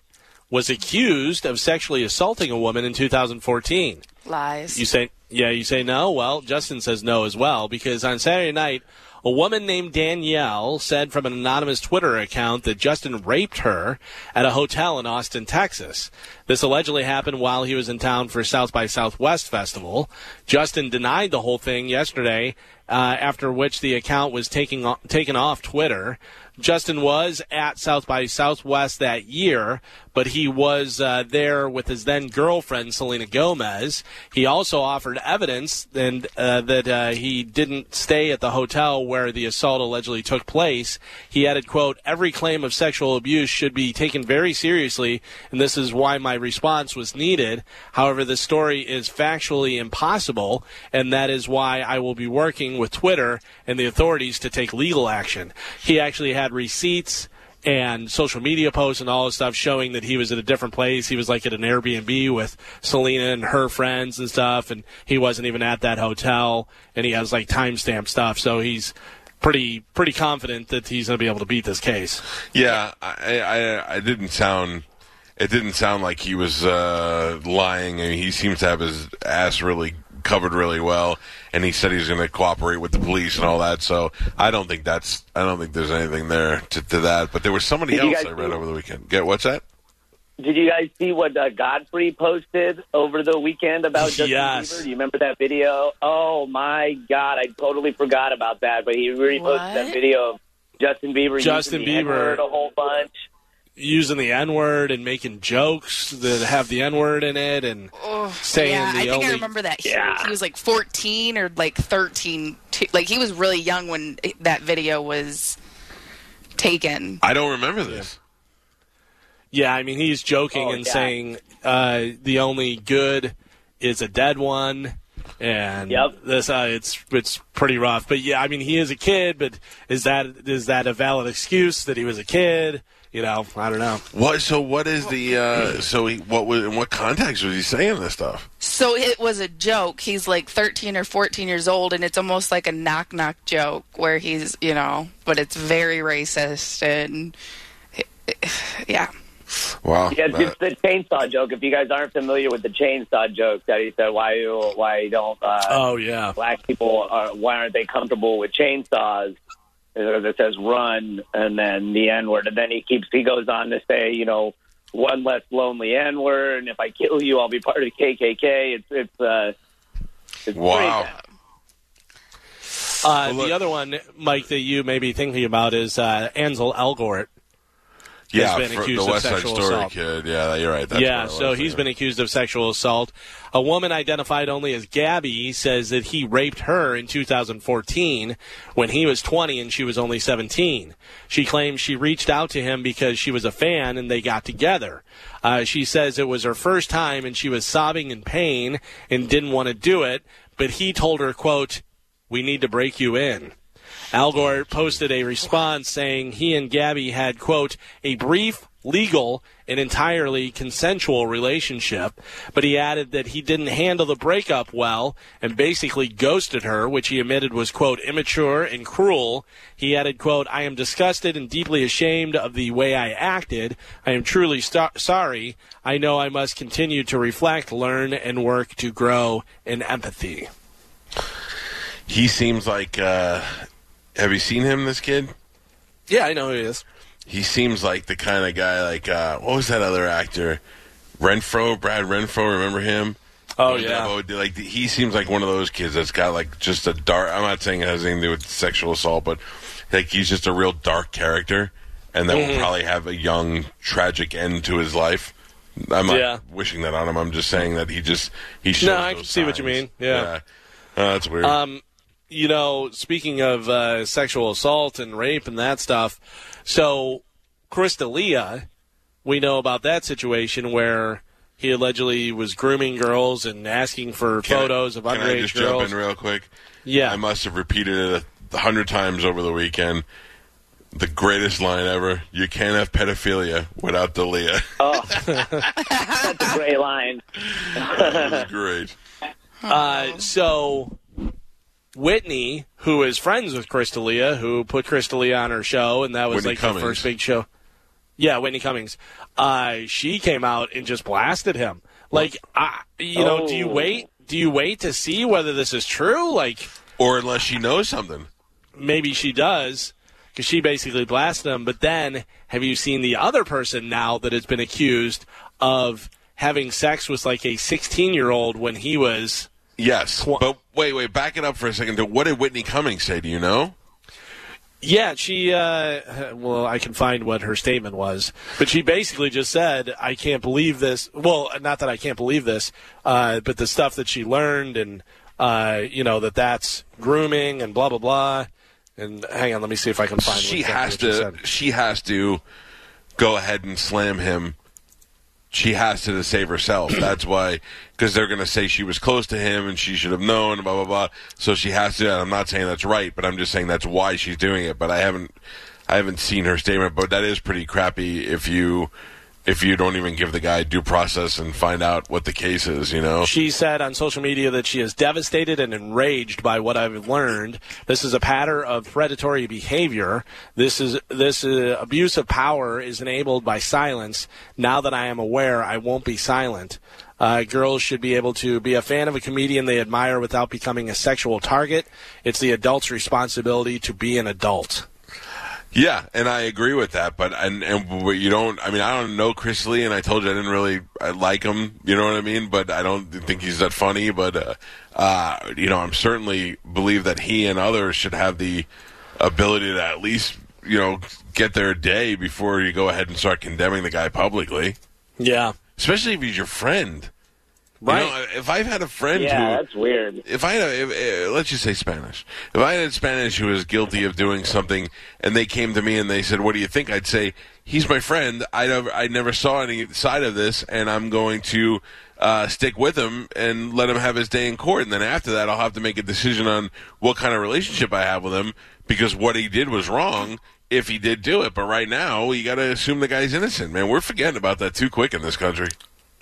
was accused of sexually assaulting a woman in 2014. Lies. You say, yeah, you say no. Well, Justin says no as well because on Saturday night, a woman named Danielle said from an anonymous Twitter account that Justin raped her at a hotel in Austin, Texas. This allegedly happened while he was in town for South by Southwest Festival. Justin denied the whole thing yesterday, uh, after which the account was taking o- taken off Twitter. Justin was at South by Southwest that year, but he was uh, there with his then girlfriend Selena Gomez. He also offered evidence and uh, that uh, he didn't stay at the hotel where the assault allegedly took place. He added, "quote Every claim of sexual abuse should be taken very seriously, and this is why my response was needed. However, the story is factually impossible, and that is why I will be working with Twitter and the authorities to take legal action." He actually had receipts and social media posts and all this stuff showing that he was at a different place. He was like at an Airbnb with Selena and her friends and stuff, and he wasn't even at that hotel. And he has like timestamp stuff, so he's pretty pretty confident that he's going to be able to beat this case. Yeah, I, I, I didn't sound. It didn't sound like he was uh, lying. I mean, he seems to have his ass really covered really well, and he said he's going to cooperate with the police and all that. So I don't think that's. I don't think there's anything there to, to that. But there was somebody Did else I read see- over the weekend. Get what's that? Did you guys see what uh, Godfrey posted over the weekend about Justin Yes. Bieber? Do you remember that video? Oh my God, I totally forgot about that. But he reposted What? that video of Justin Bieber Justin using Bieber. N-word a whole bunch. Using the N word and making jokes that have the N word in it, and saying yeah, the I think only I remember that. He, Yeah. he was like 14 or like 13. Too. Like he was really young when that video was taken. I don't remember this. Yeah, I mean he's joking Oh, and yeah. saying uh, the only good is a dead one, and Yep. this uh, it's it's pretty rough. But yeah, I mean he is a kid, but is that is that a valid excuse that he was a kid? You know, I don't know. What? So what is the? Uh, so he, what was in what context was he saying this stuff? So it was a joke. He's like 13 or 14 years old, and it's almost like a knock knock joke where he's, you know, but it's very racist and yeah. Wow. Yeah, it's the chainsaw joke. If you guys aren't familiar with the chainsaw joke that he said, why you, why don't uh, Oh yeah, black people are why aren't they comfortable with chainsaws? That says run and then the N word, and then he keeps he goes on to say, you know, one less lonely N word, and if I kill you, I'll be part of the KKK. It's it's uh, it's Wow. pretty- Uh, Well, the other one, Mike, that you may be thinking about is uh, Ansel Elgort. Yeah, been for accused the of sexual Story assault. kid. Yeah, you're right. That's yeah, so he's been accused of sexual assault. A woman identified only as Gabby says that he raped her in 2014 when he was 20 and she was only 17. She claims she reached out to him because she was a fan and they got together. Uh, she says it was her first time and she was sobbing in pain and didn't want to do it, but he told her, quote, we need to break you in. Elgort posted a response saying he and Gabby had, quote, a brief, legal, and entirely consensual relationship, but he added that he didn't handle the breakup well and basically ghosted her, which he admitted was, quote, immature and cruel. He added, quote, I am disgusted and deeply ashamed of the way I acted. I am truly st- sorry. I know I must continue to reflect, learn, and work to grow in empathy. He seems like. Uh, have you seen him? This kid. Yeah, I know who he is. He seems like the kind of guy. Like uh, what was that other actor? Renfro, Brad Renfro. Remember him? Oh, yeah. Like he seems like one of those kids that's got like just a dark. I'm not saying it has anything to do with sexual assault, but like he's just a real dark character, and that Mhm. will probably have a young tragic end to his life. I'm not Yeah. wishing that on him. I'm just saying that he just he shows. No, I can see what you mean. Yeah. Uh, that's weird. Um, you know, speaking of uh, sexual assault and rape and that stuff, so Chris D'Elia, we know about that situation where he allegedly was grooming girls and asking for Can I- photos of Can I underage just girls. jump in real quick? Yeah. I must have repeated it a hundred times over the weekend. The greatest line ever. You can't have pedophilia without D'Elia. Oh, that's a great line. that was great. Uh, so Whitney, who is friends with Chris D'Elia, who put Chris D'Elia on her show, and that was Whitney like Cummings. the first big show. Yeah, Whitney Cummings. Uh, she came out and just blasted him. Like, I, you know, do you Oh. wait? Do you wait to see whether this is true? Like, Or unless she knows something. maybe she does, because she basically blasted him. But then, have you seen the other person now that has been accused of having sex with like a 16 year old when he was? Yes. But wait, wait, back it up for a second. What did Whitney Cummings say? Do you know? Yeah, she. Uh, well, I can find what her statement was, but she basically just said, "I can't believe this." Well, not that I can't believe this, uh, but the stuff that she learned, and uh, you know that that's grooming and blah blah blah. And hang on, let me see if I can find. she has she to. said. She has to go ahead and slam him. She has to to save herself. That's why, because they're going to say she was close to him and she should have known. Blah blah blah. So she has to. I'm not saying that's right, but I'm just saying that's why she's doing it. But I haven't, I haven't seen her statement. But that is pretty crappy if you if you don't even give the guy due process and find out what the case is, you know? She said on social media that she is devastated and enraged by what I've learned. This is a pattern of predatory behavior. This is this uh, abuse of power is enabled by silence. Now that I am aware, I won't be silent. Uh, girls should be able to be a fan of a comedian they admire without becoming a sexual target. It's the adult's responsibility to be an adult. Yeah, and I agree with that. But and and you don't. I mean, I don't know Chris Lee, and I told you I didn't really I like him. You know what I mean? But I don't think he's that funny. But uh, uh, you know, I'm certainly believe that he and others should have the ability to at least you know get their day before you go ahead and start condemning the guy publicly. Yeah, especially if he's your friend. Right. You know, if I've had a friend Yeah, who, that's weird. if I had, a, if, uh, let's just say Spanish. If I had Spanish who was guilty of doing something, and they came to me and they said, "What do you think?" I'd say, "He's my friend. I never, I never saw any side of this, and I'm going to uh, stick with him and let him have his day in court. And then after that, I'll have to make a decision on what kind of relationship I have with him because what he did was wrong." If he did do it, but right now you got to assume the guy's innocent, man. We're forgetting about that too quick in this country.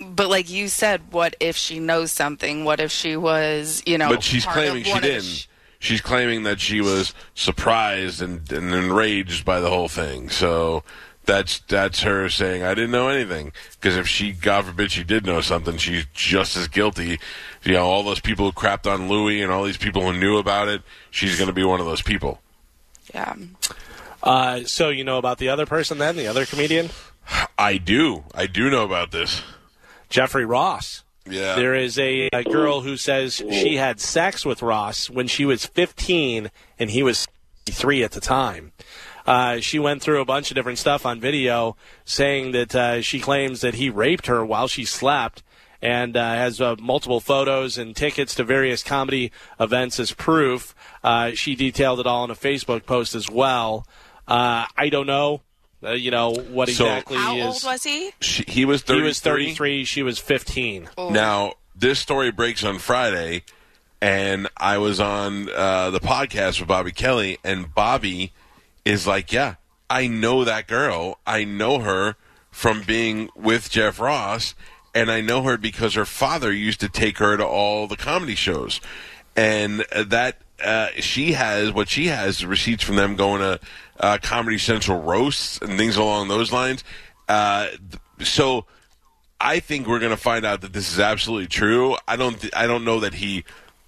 But like you said, what if she knows something? What if she was, you know? but she's claiming she one of the didn't. sh- she's claiming that she was surprised and, and enraged by the whole thing. So that's that's her saying I didn't know anything. Because if she, God forbid, she did know something, she's just as guilty. You know, all those people who crapped on Louis and all these people who knew about it. She's going to be one of those people. Yeah. Uh, so you know about the other person then, the other comedian, I do. I do know about this. Jeffrey Ross. Yeah. There is a, a girl who says she had sex with Ross when she was 15 and he was 3 at the time. Uh, she went through a bunch of different stuff on video saying that uh, she claims that he raped her while she slept and uh, has uh, multiple photos and tickets to various comedy events as proof. Uh, she detailed it all in a Facebook post as well. Uh, I don't know, uh, you know, what So- exactly How is. old was he? She, he was 33. He was 33. She was 15. Now, this story breaks on Friday, and I was on uh, the podcast with Bobby Kelly, and Bobby is like, Yeah, I know that girl. I know her from being with Jeff Ross, and I know her because her father used to take her to all the comedy shows. And uh, that uh, she has, what she has, receipts from them going to uh, Comedy Central roasts and things along those lines. Uh, so. I think we're going to find out that this is absolutely true. I don't. Th- I don't know that he.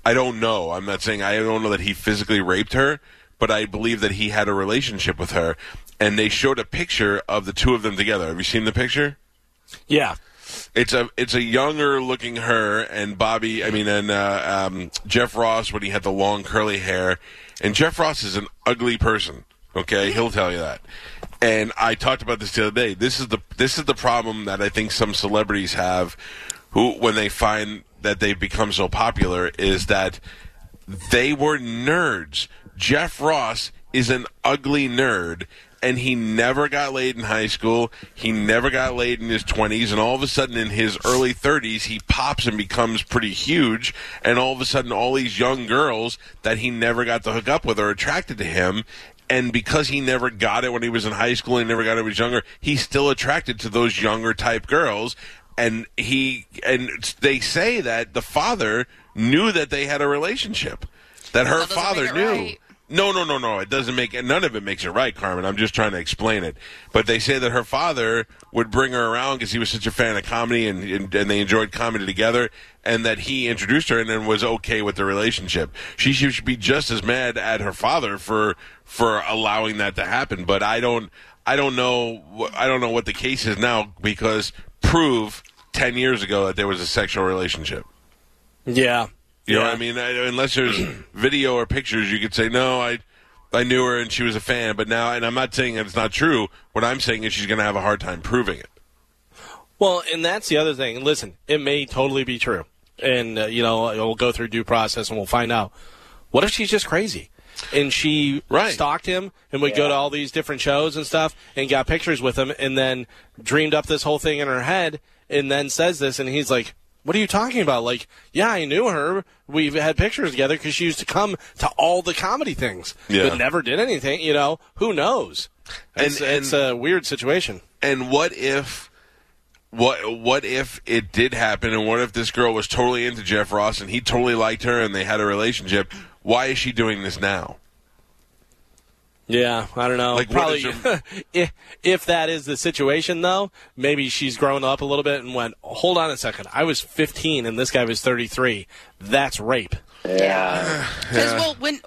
I don't know. I'm not saying I don't know that he physically raped her, but I believe that he had a relationship with her, and they showed a picture of the two of them together. Have you seen the picture? Yeah. It's a it's a younger looking her and Bobby. I mean, and uh, um, Jeff Ross when he had the long curly hair, and Jeff Ross is an ugly person. Okay, he'll tell you that. And I talked about this the other day. This is the this is the problem that I think some celebrities have, who when they find that they've become so popular, is that they were nerds. Jeff Ross is an ugly nerd, and he never got laid in high school. He never got laid in his 20s, and all of a sudden in his early 30s, he pops and becomes pretty huge, and all of a sudden all these young girls that he never got to hook up with are attracted to him. And because he never got it when he was in high school, he never got it when he was younger, he's still attracted to those younger type girls. And he and they say that the father knew that they had a relationship, that her father knew. right. No, no, no, no. It doesn't make it. None of it makes it right, Carmen. I'm just trying to explain it. But they say that her father would bring her around because he was such a fan of comedy and, and and they enjoyed comedy together, and that he introduced her and then was okay with the relationship. She should be just as mad at her father for for allowing that to happen. But I don't. I don't know. I don't know what the case is now because prove ten years ago that there was a sexual relationship. Yeah. You know what I mean? I, unless there's video or pictures, you could say, no, I, I knew her and she was a fan. But now, and I'm not saying it's not true. What I'm saying is she's going to have a hard time proving it. Well, and that's the other thing. Listen, it may totally be true, and uh, you know we'll go through due process and we'll find out. What if she's just crazy, and she stalked him and would go to all these different shows and stuff and got pictures with him, and then dreamed up this whole thing in her head, and then says this, and he's like. What are you talking about? Like, yeah, I knew her. We've had pictures together because she used to come to all the comedy things, Yeah. but never did anything. You know, who knows? It's, And- it's a weird situation. And what if what what if it did happen, and what if this girl was totally into Jeff Ross and he totally liked her and they had a relationship? Why is she doing this now? Yeah, I don't know. Like, Probably, is if, if that is the situation, though, maybe she's grown up a little bit and went, hold on a second. I was 15 and this guy was 33. That's rape. Yeah. Because well, when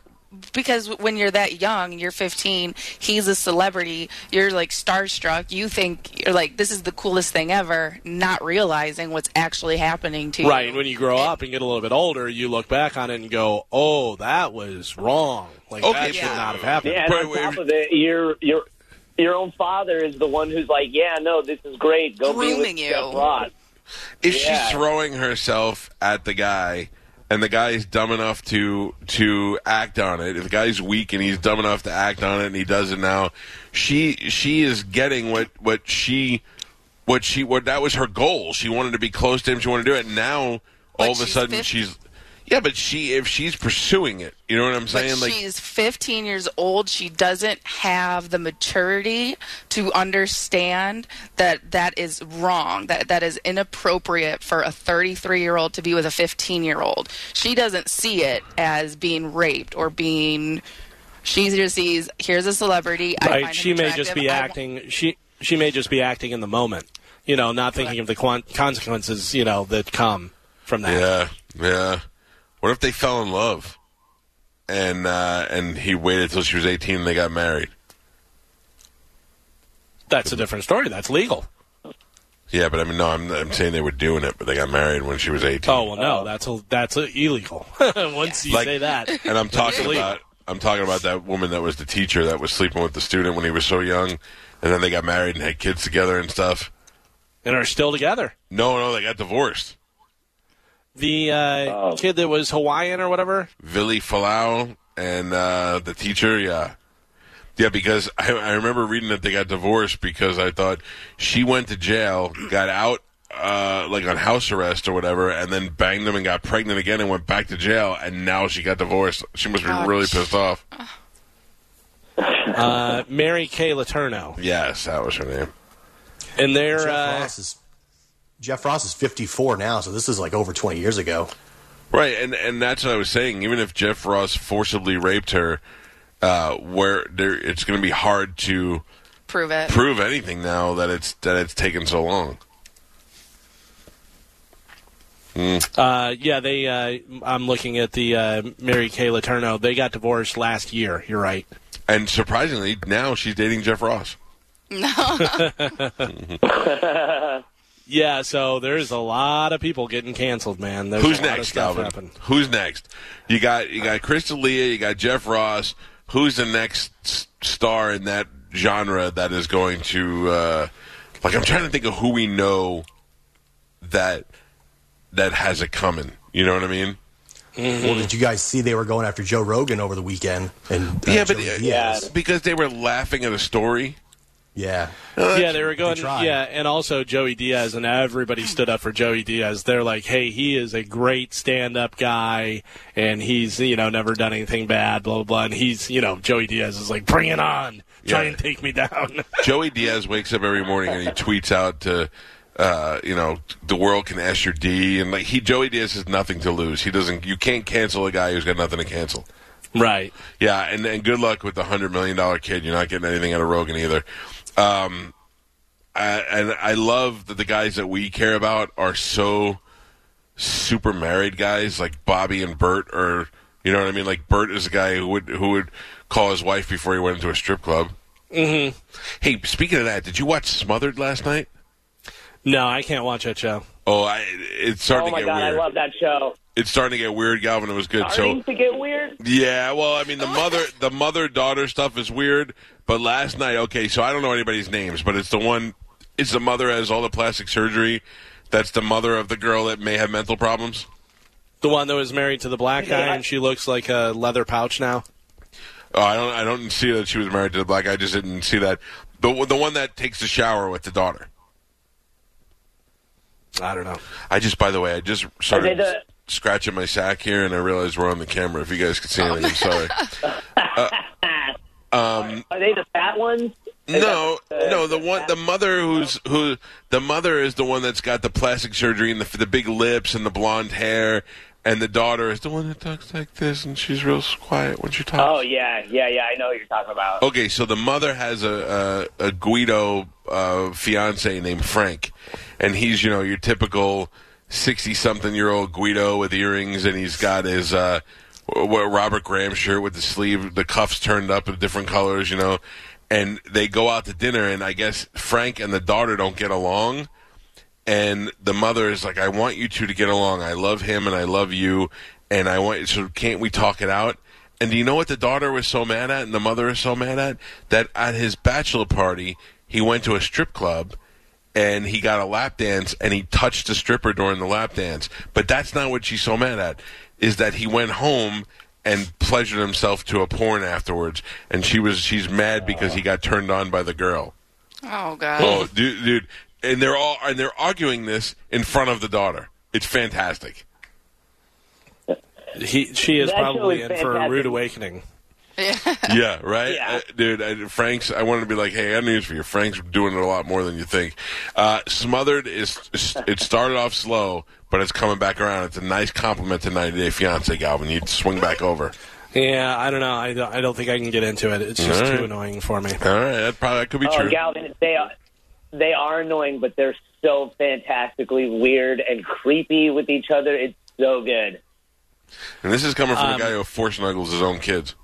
because when you're that young, you're 15. He's a celebrity. You're like starstruck. You think you're like this is the coolest thing ever, not realizing what's actually happening to you. Right. And when you grow up and get a little bit older, you look back on it and go, oh, that was wrong. Like, okay, that should not have happened. Yeah, and on top of it, your your your own father is the one who's like, "Yeah, no, this is great. Go be with Grooming you. Jeff Ross." If Yeah. she's throwing herself at the guy, and the guy's dumb enough to to act on it, if the guy's weak and he's dumb enough to act on it, and he does it now, she she is getting what what she what she what that was her goal. She wanted to be close to him. She wanted to do it. Now all of a sudden 50. she's yeah, but she if she's pursuing it, you know what I'm But saying? Like she's 15 years old. She doesn't have the maturity to understand that that is wrong. That that is inappropriate for a 33 year old to be with a 15 year old. She doesn't see it as being raped or being. She just sees here's a celebrity. I Right. find She may just be. I acting. She she may just be acting in the moment. You know, not thinking of the quan- consequences. You know that come from that. Yeah, yeah. What if they fell in love, and uh, and he waited till she was eighteen and they got married? That's a different story. That's legal. Yeah, but I mean, no, I'm, I'm saying they were doing it, but they got married when she was eighteen. Oh well, no, that's a, that's a illegal. Once you Like- say that, And I'm talking illegal. about I'm talking about that woman that was the teacher that was sleeping with the student when he was so young, and then they got married and had kids together and stuff. and are still together. No, no, they got divorced. The uh, Oh. kid that was Hawaiian or whatever. Vili Fualaau and uh, the teacher, yeah. Yeah, because I, I remember reading that they got divorced because I thought she went to jail, got out uh, like on house arrest or whatever, and then banged him and got pregnant again and went back to jail, and now she got divorced. She must be really pissed off. Uh, Mary Kay Letourneau. Yes, that was her name. And they're Jeff uh, Ross is Jeff Ross is 54 now, so this is like over 20 years ago. Right, and and that's what I was saying. Even if Jeff Ross forcibly raped her, uh, where there, it's going to be hard to prove it. prove anything now that it's that it's taken so long. Uh, yeah, they. Uh, I'm looking at the uh, Mary Kay Letourneau. They got divorced last year. You're right. And surprisingly, now she's dating Jeff Ross. Yeah, so there's a lot of people getting canceled, man. There's Who's a next, Galvin? happened. Who's next? You got you got Chris D'Elia, you got Jeff Ross. Who's the next star in that genre that is going to uh, like? I'm trying to think of who we know that that has it coming. You know what I mean? Well, did you guys see they were going after Joe Rogan over the weekend? And uh, yeah, but Joey uh, Diaz. because they were laughing at a story. Yeah, yeah, they were going. tried. yeah, and also Joey Diaz, and everybody stood up for Joey Diaz. They're like, "Hey, he is a great stand-up guy, and he's you know never done anything bad, blah blah blah." And he's you know Joey Diaz is like, "Bring it on, try Yeah. and take me down." Joey Diaz wakes up every morning and he tweets out to, uh, you know, the world can S your D, and like he Joey Diaz has nothing to lose. He doesn't. You can't cancel a guy who's got nothing to cancel. right. Yeah, and and good luck with the hundred million dollar kid. You're not getting anything out of Rogan either. Um, I, and I love that the guys that we care about are so super married guys, like Bobby and Bert, or you know what I mean. Like Bert is a guy who would who would call his wife before he went into a strip club. Mm-hmm. Hey, speaking of that, did you watch Smothered last night? No, I can't watch that show. Oh, I, it's starting oh my to get god, weird. I love that show. it's starting to get weird, Galvin. It was good. Starting So to get weird. yeah, well, I mean the mother the mother daughter stuff is weird, but last night, okay, so I don't know anybody's names, but it's the one. It's the mother has all the plastic surgery. That's the mother of the girl that may have mental problems. The one that was married to the black guy, and she looks like a leather pouch now. Oh, I don't. I don't see that she was married to the black guy. I just didn't see that. The the one that takes the shower with the daughter. I don't know. I just, by the way, I just started Are they the- scratching my sack here, and I realized we're on the camera. If you guys could see anything, I'm sorry. Uh, um, Are they the fat ones? No, no. The one, the mother who's who, the mother is the one that's got the plastic surgery and the the big lips and the blonde hair, and the daughter is the one that talks like this, and she's real quiet when she talks. Oh yeah, yeah, yeah. I know what you're talking about. Okay, so the mother has a a, a Guido uh, fiance named Frank, and he's you know your typical sixty something year old Guido with earrings, and he's got his uh, w- Robert Graham shirt with the sleeve, the cuffs turned up in different colors, you know. And they go out to dinner, and I guess Frank and the daughter don't get along. And the mother is like, "I want you two to get along. I love him, and I love you, and I want. So can't we talk it out?" And do you know what the daughter was so mad at, and the mother is so mad at? That at his bachelor party, he went to a strip club, and he got a lap dance, and he touched a stripper during the lap dance. But that's not what she's so mad at. Is that he went home and pleasured himself to a porn afterwards, and she was she's mad because he got turned on by the girl. Oh God. Oh, dude, dude, and they're all and they're arguing this in front of the daughter. It's fantastic. He, she is That show probably is in for a rude awakening. Yeah, right. Uh, dude, I, Frank's. I wanted to be like, hey, I got news for you. Frank's doing it a lot more than you think. Uh, Smothered is. It started off slow, but it's coming back around. It's a nice compliment to 90 Day Fiance, Galvin. You'd swing back over. Yeah, I don't know. I don't, I don't think I can get into it. It's just All right. too annoying for me. All right, that probably that could be oh, true. Galvin, they are they are annoying, but they're so fantastically weird and creepy with each other. It's so good. And this is coming from Um, a guy who four snuggles his own kids.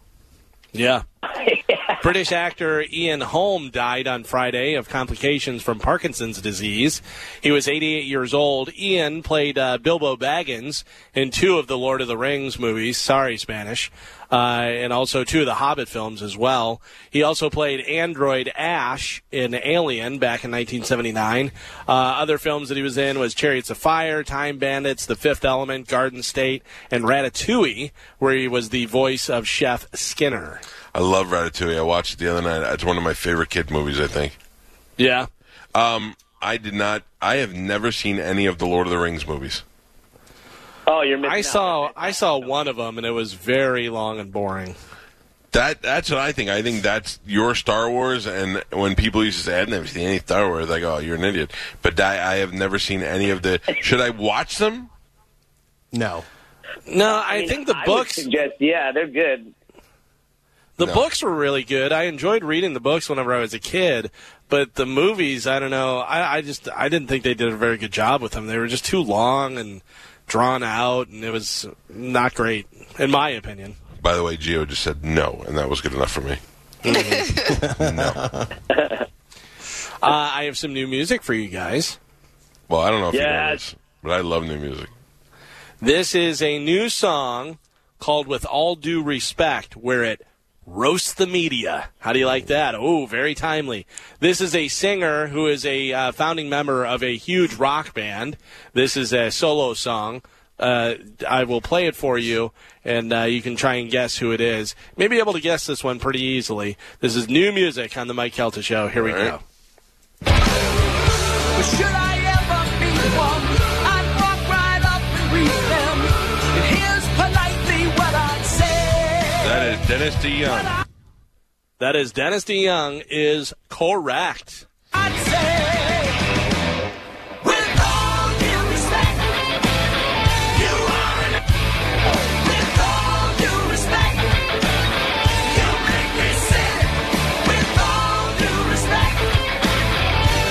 Yeah. British actor Ian Holm died on Friday of complications from Parkinson's disease. He was 88 years old. Ian played uh, Bilbo Baggins in two of the Lord of the Rings movies. Sorry, Spanish. Uh, and also two of the Hobbit films as well. He also played Android Ash in Alien back in 1979. Uh, other films that he was in was Chariots of Fire, Time Bandits, The Fifth Element, Garden State, and Ratatouille, where he was the voice of Chef Skinner. I love Ratatouille. I watched it the other night. It's one of my favorite kid movies. I think. Yeah. Um, I did not. I have never seen any of the Lord of the Rings movies. Oh, you're missing I out. saw I saw one of them and it was very long and boring. That that's what I think. I think that's your Star Wars. And when people used to say, "I've never seen any Star Wars," like, "Oh, you're an idiot." But I, I have never seen any of the. Should I watch them? No. No, I, mean, think the I would books suggest, yeah, they're good. The No. books were really good. I enjoyed reading the books whenever I was a kid, but the movies, I don't know. I, I just I didn't think they did a very good job with them. They were just too long and drawn out, and it was not great, in my opinion. By the way, Geo just said no, and that was good enough for me. no. Uh, I have some new music for you guys. Well, I don't know if you know this, but I love new music. This is a new song called With All Due Respect, where it roasts the media. How do you like that? Oh, very timely. This is a singer who is a uh, founding member of a huge rock band. This is a solo song. Uh, I will play it for you, and uh, you can try and guess who it is. Maybe able to guess this one pretty easily. This is new music on the Mike Calta Show. Here we right. go. Dennis DeYoung. That is Dennis DeYoung is correct. I'd say, with all due respect, you are an. With all due respect, you make me sick. With all due respect,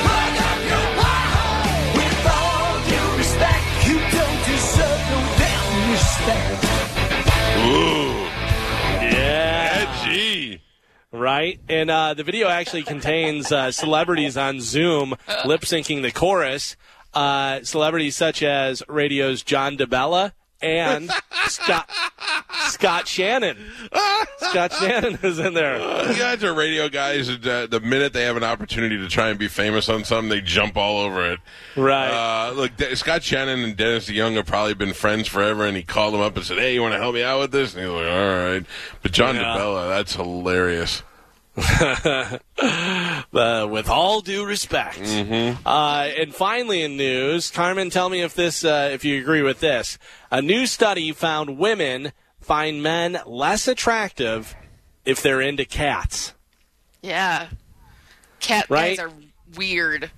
plug up your pothole. With all due respect, you don't deserve no damn respect. Ooh, Right? And uh, the video actually contains uh, celebrities on Zoom lip syncing the chorus. Uh, celebrities such as radio's John DeBella and Scott Scott Shannon. Scott Shannon is in there. You guys are radio guys. and, Uh, the minute they have an opportunity to try and be famous on something, they jump all over it. Right. Uh, look, De- Scott Shannon and Dennis DeYoung have probably been friends forever, and he called him up and said, "Hey, you want to help me out with this?" And he's like, "All right." But John Yeah. DeBella, that's hilarious. uh, with all due respect. Mm-hmm. Uh, and finally, in news, Carmen, tell me if this, uh, if you agree with this. A new study found women find men less attractive if they're into cats. Yeah. Cat Right? guys are weird.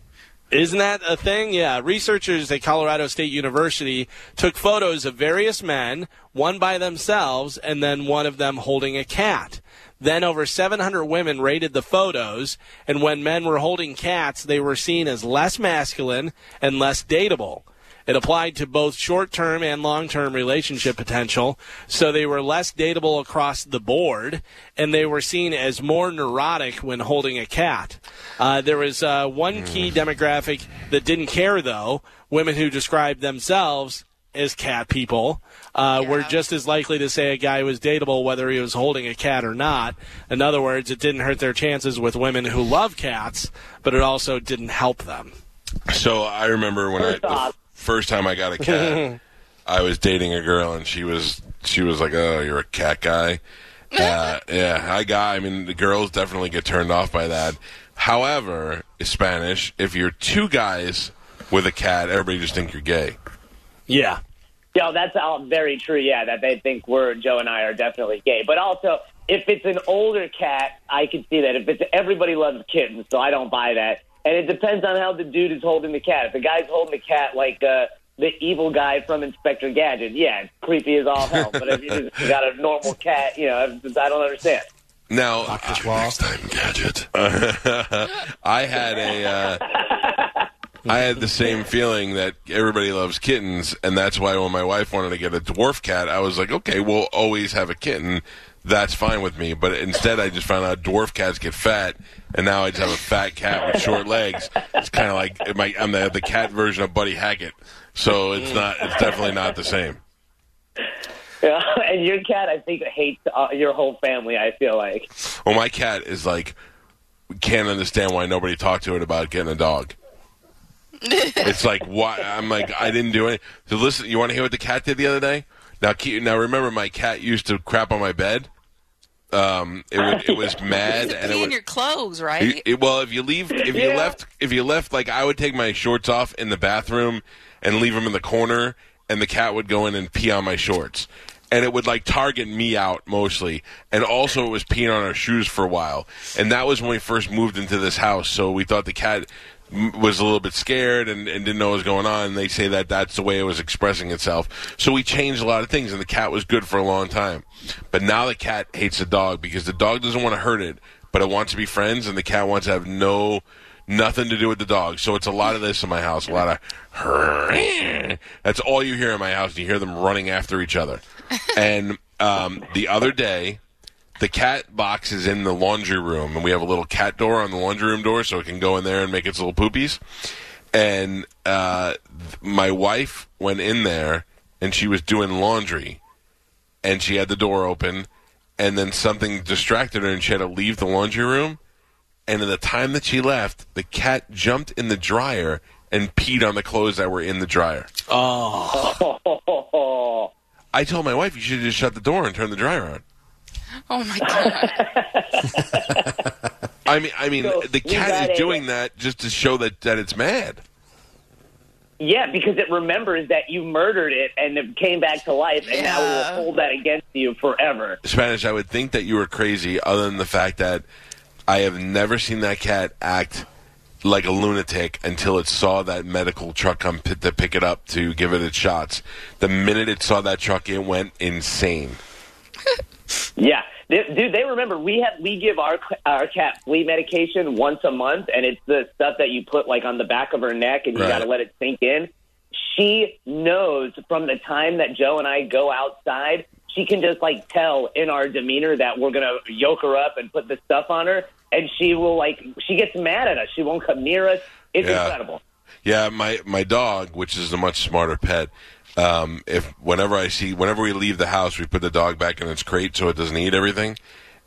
Isn't that a thing? Yeah. Researchers at Colorado State University took photos of various men, one by themselves, and then one of them holding a cat. Then over 700 women rated the photos, and when men were holding cats, they were seen as less masculine and less dateable. It applied to both short term and long term relationship potential, so they were less dateable across the board, and they were seen as more neurotic when holding a cat. Uh, there was uh, one key demographic that didn't care, though women who described themselves as cat people. Uh, Were just as likely to say a guy was dateable whether he was holding a cat or not. In other words, it didn't hurt their chances with women who love cats, but it also didn't help them. So I remember when I the first time I got a cat, I was dating a girl and she was she was like, "Oh, you're a cat guy." Uh, yeah, I got. I mean, the girls definitely get turned off by that. However, Spanish, if you're two guys with a cat, everybody just think you're gay. Yeah. Yeah, that's all very true. Yeah, that they think we're Joe and I are definitely gay. But also, if it's an older cat, I can see that. If it's everybody loves kittens, so I don't buy that. And it depends on how the dude is holding the cat. If the guy's holding the cat like uh, the evil guy from Inspector Gadget, yeah, it's creepy as all hell. but if you just got a normal cat, you know, I don't understand. Now, next time, gadget. I had a. Uh, I had the same feeling that everybody loves kittens, and that's why when my wife wanted to get a dwarf cat, I was like, okay, we'll always have a kitten. That's fine with me. But instead, I just found out dwarf cats get fat, and now I just have a fat cat with short legs. It's kind of like I'm the, the cat version of Buddy Hackett. So it's not. It's definitely not the same. Yeah, and your cat, I think, hates uh, your whole family. I feel like. Well, my cat is like can't understand why nobody talked to it about getting a dog. it's like why I'm like I didn't do it. So listen, you want to hear what the cat did the other day? Now, keep, now remember, my cat used to crap on my bed. Um, it was it was mad and it was. your clothes, right? It- it- well, if you leave, if you Yeah. left, if you left, like I would take my shorts off in the bathroom and leave them in the corner, and the cat would go in and pee on my shorts, and it would like target me out mostly, and also it was peeing on our shoes for a while, and that was when we first moved into this house, so we thought the cat was a little bit scared and, and didn't know what was going on. And they say that that's the way it was expressing itself. So we changed a lot of things, and the cat was good for a long time. But now the cat hates the dog because the dog doesn't want to hurt it, but it wants to be friends, and the cat wants to have no nothing to do with the dog. So it's a lot of this in my house, a lot of. That's all you hear in my house. You hear them running after each other. And um, the other day, the cat box is in the laundry room, and we have a little cat door on the laundry room door, so it can go in there and make its little poopies. And uh, th- my wife went in there, and she was doing laundry, and she had the door open, and then something distracted her, and she had to leave the laundry room. And in the time that she left, the cat jumped in the dryer and peed on the clothes that were in the dryer. Oh. I told my wife you should just shut the door and turn the dryer on. Oh my god. I mean, I mean, So, the cat got is a- doing that just to show that that it's mad. Yeah, because it remembers that you murdered it and it came back to life, and now it will hold that against you forever. Spanish, I would think that you were crazy, other than the fact that I have never seen that cat act like a lunatic until it saw that medical truck come p- to pick it up to give it its shots. The minute it saw that truck, it went insane. Yeah, They- dude. They remember we have we give our our cat flea medication once a month, and it's the stuff that you put like on the back of her neck, and you Right. got to let it sink in. She knows from the time that Joe and I go outside, she can just like tell in our demeanor that we're gonna yoke her up and put the stuff on her, and she will like she gets mad at us. She won't come near us. It's Yeah. incredible. Yeah, my my dog, which is a much smarter pet. Um, if whenever I see, whenever we leave the house, we put the dog back in its crate so it doesn't eat everything.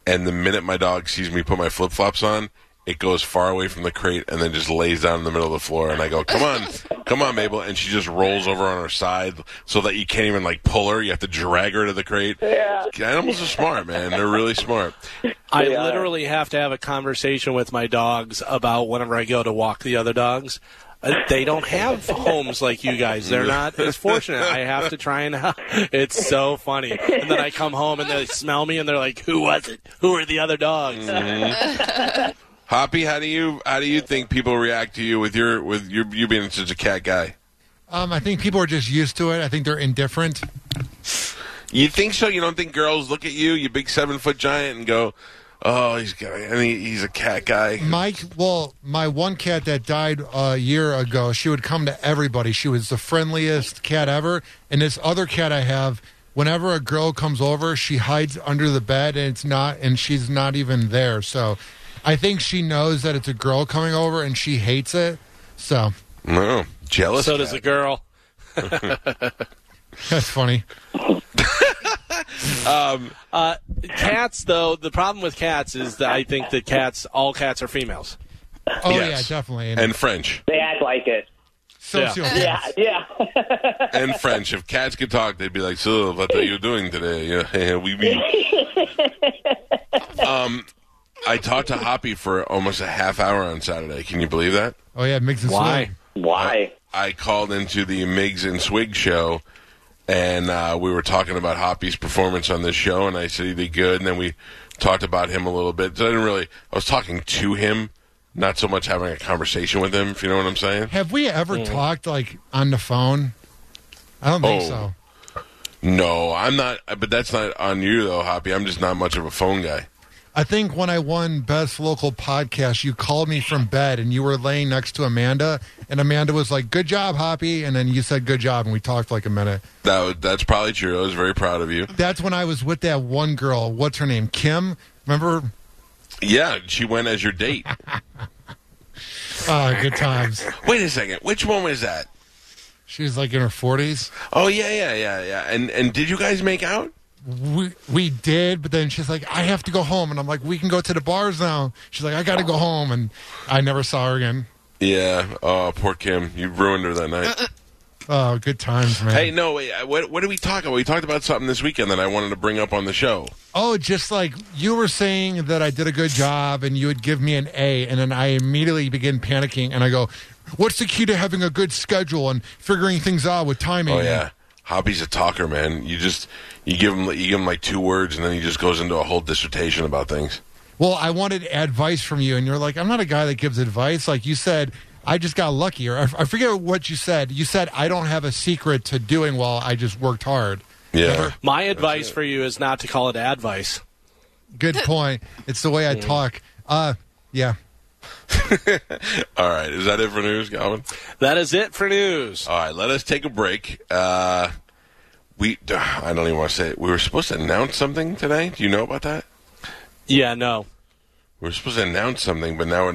And the minute my dog sees me put my flip flops on, it goes far away from the crate and then just lays down in the middle of the floor. And I go, "Come on, come on, Mabel!" And she just rolls over on her side so that you can't even like pull her. You have to drag her to the crate. Yeah. Animals are smart, man. They're really smart. I They literally have to have a conversation with my dogs about whenever I go to walk the other dogs. Uh, They don't have homes like you guys. They're not as fortunate. I have to try and help. It's so funny. And then I come home and they smell me and they're like, "Who was it? Who are the other dogs?" Hoppy, how do you how do you think people react to you with your with your you being such a cat guy? Um, I think people are just used to it. I think they're indifferent. You think so? You don't think girls look at you, you big seven foot giant, and go, "Oh, he's got, and he, he's a cat guy." Mike, well, my one cat that died a year ago, she would come to everybody. She was the friendliest cat ever. And this other cat I have, whenever a girl comes over, she hides under the bed, and it's not, and she's not even there. So, I think she knows that it's a girl coming over, and she hates it. So No, jealous. So does the girl. that's funny. Um, Uh, cats, though, the problem with cats is that I think that cats, all cats are females. Oh Yes. yeah, definitely. and French They act like it. Sociopaths. Yeah, yeah. and French. If cats could talk, they'd be like, "So, what are you doing today?" Yeah, we be. Um, I talked to Hoppy for almost a half hour on Saturday. Can you believe that? Oh yeah, Migs and Why? Swig. Why? I called into the Miggs and Swig show, and uh, we were talking about Hoppy's performance on this show, and I said he did good, and then we talked about him a little bit. So I didn't really. I was talking to him, not so much having a conversation with him. If you know what I'm saying? Have we ever talked like on the phone? I don't think Oh. so. No, I'm not. But that's not on you though, Hoppy. I'm just not much of a phone guy. I think when I won Best Local Podcast, you called me from bed and you were laying next to Amanda, and Amanda was like, "Good job, Hoppy," and then you said, "Good job," and we talked like a minute. That was, that's probably true. I was very proud of you. That's when I was with that one girl. What's her name? Kim. Remember? Yeah, she went as your date. Ah, good times. Wait a second. Which one was that? She was like in her forties. Oh yeah, yeah, yeah, yeah. And and did you guys make out? We we did, but then she's like, "I have to go home," and I'm like, "We can go to the bars now." She's like, "I got to go home," and I never saw her again. Yeah. Oh, poor Kim. You ruined her that night. Oh, good times, man. Hey, no, wait. What, what did we talk about? We talked about something this weekend that I wanted to bring up on the show. Oh, just like you were saying that I did a good job and you would give me an A, and then I immediately begin panicking and I go, What's the key to having a good schedule and figuring things out with timing? Oh yeah. Hoppy's a talker, man. You just you give him you give him like two words, and then he just goes into a whole dissertation about things. Well, I wanted advice from you, and you're like, I'm not a guy that gives advice. Like you said, I just got lucky, or I, I forget what you said. You said I don't have a secret to doing well. I just worked hard. Yeah. My advice for you is not to call it advice. Good point. It's the way I talk. Uh, yeah. All right, is that it for news, Galvin? That is it for news. All right, let us take a break. Uh, we I don't even want to say it. We were supposed to announce something today. Do you know about that? Yeah, no. We were supposed to announce something, but now we're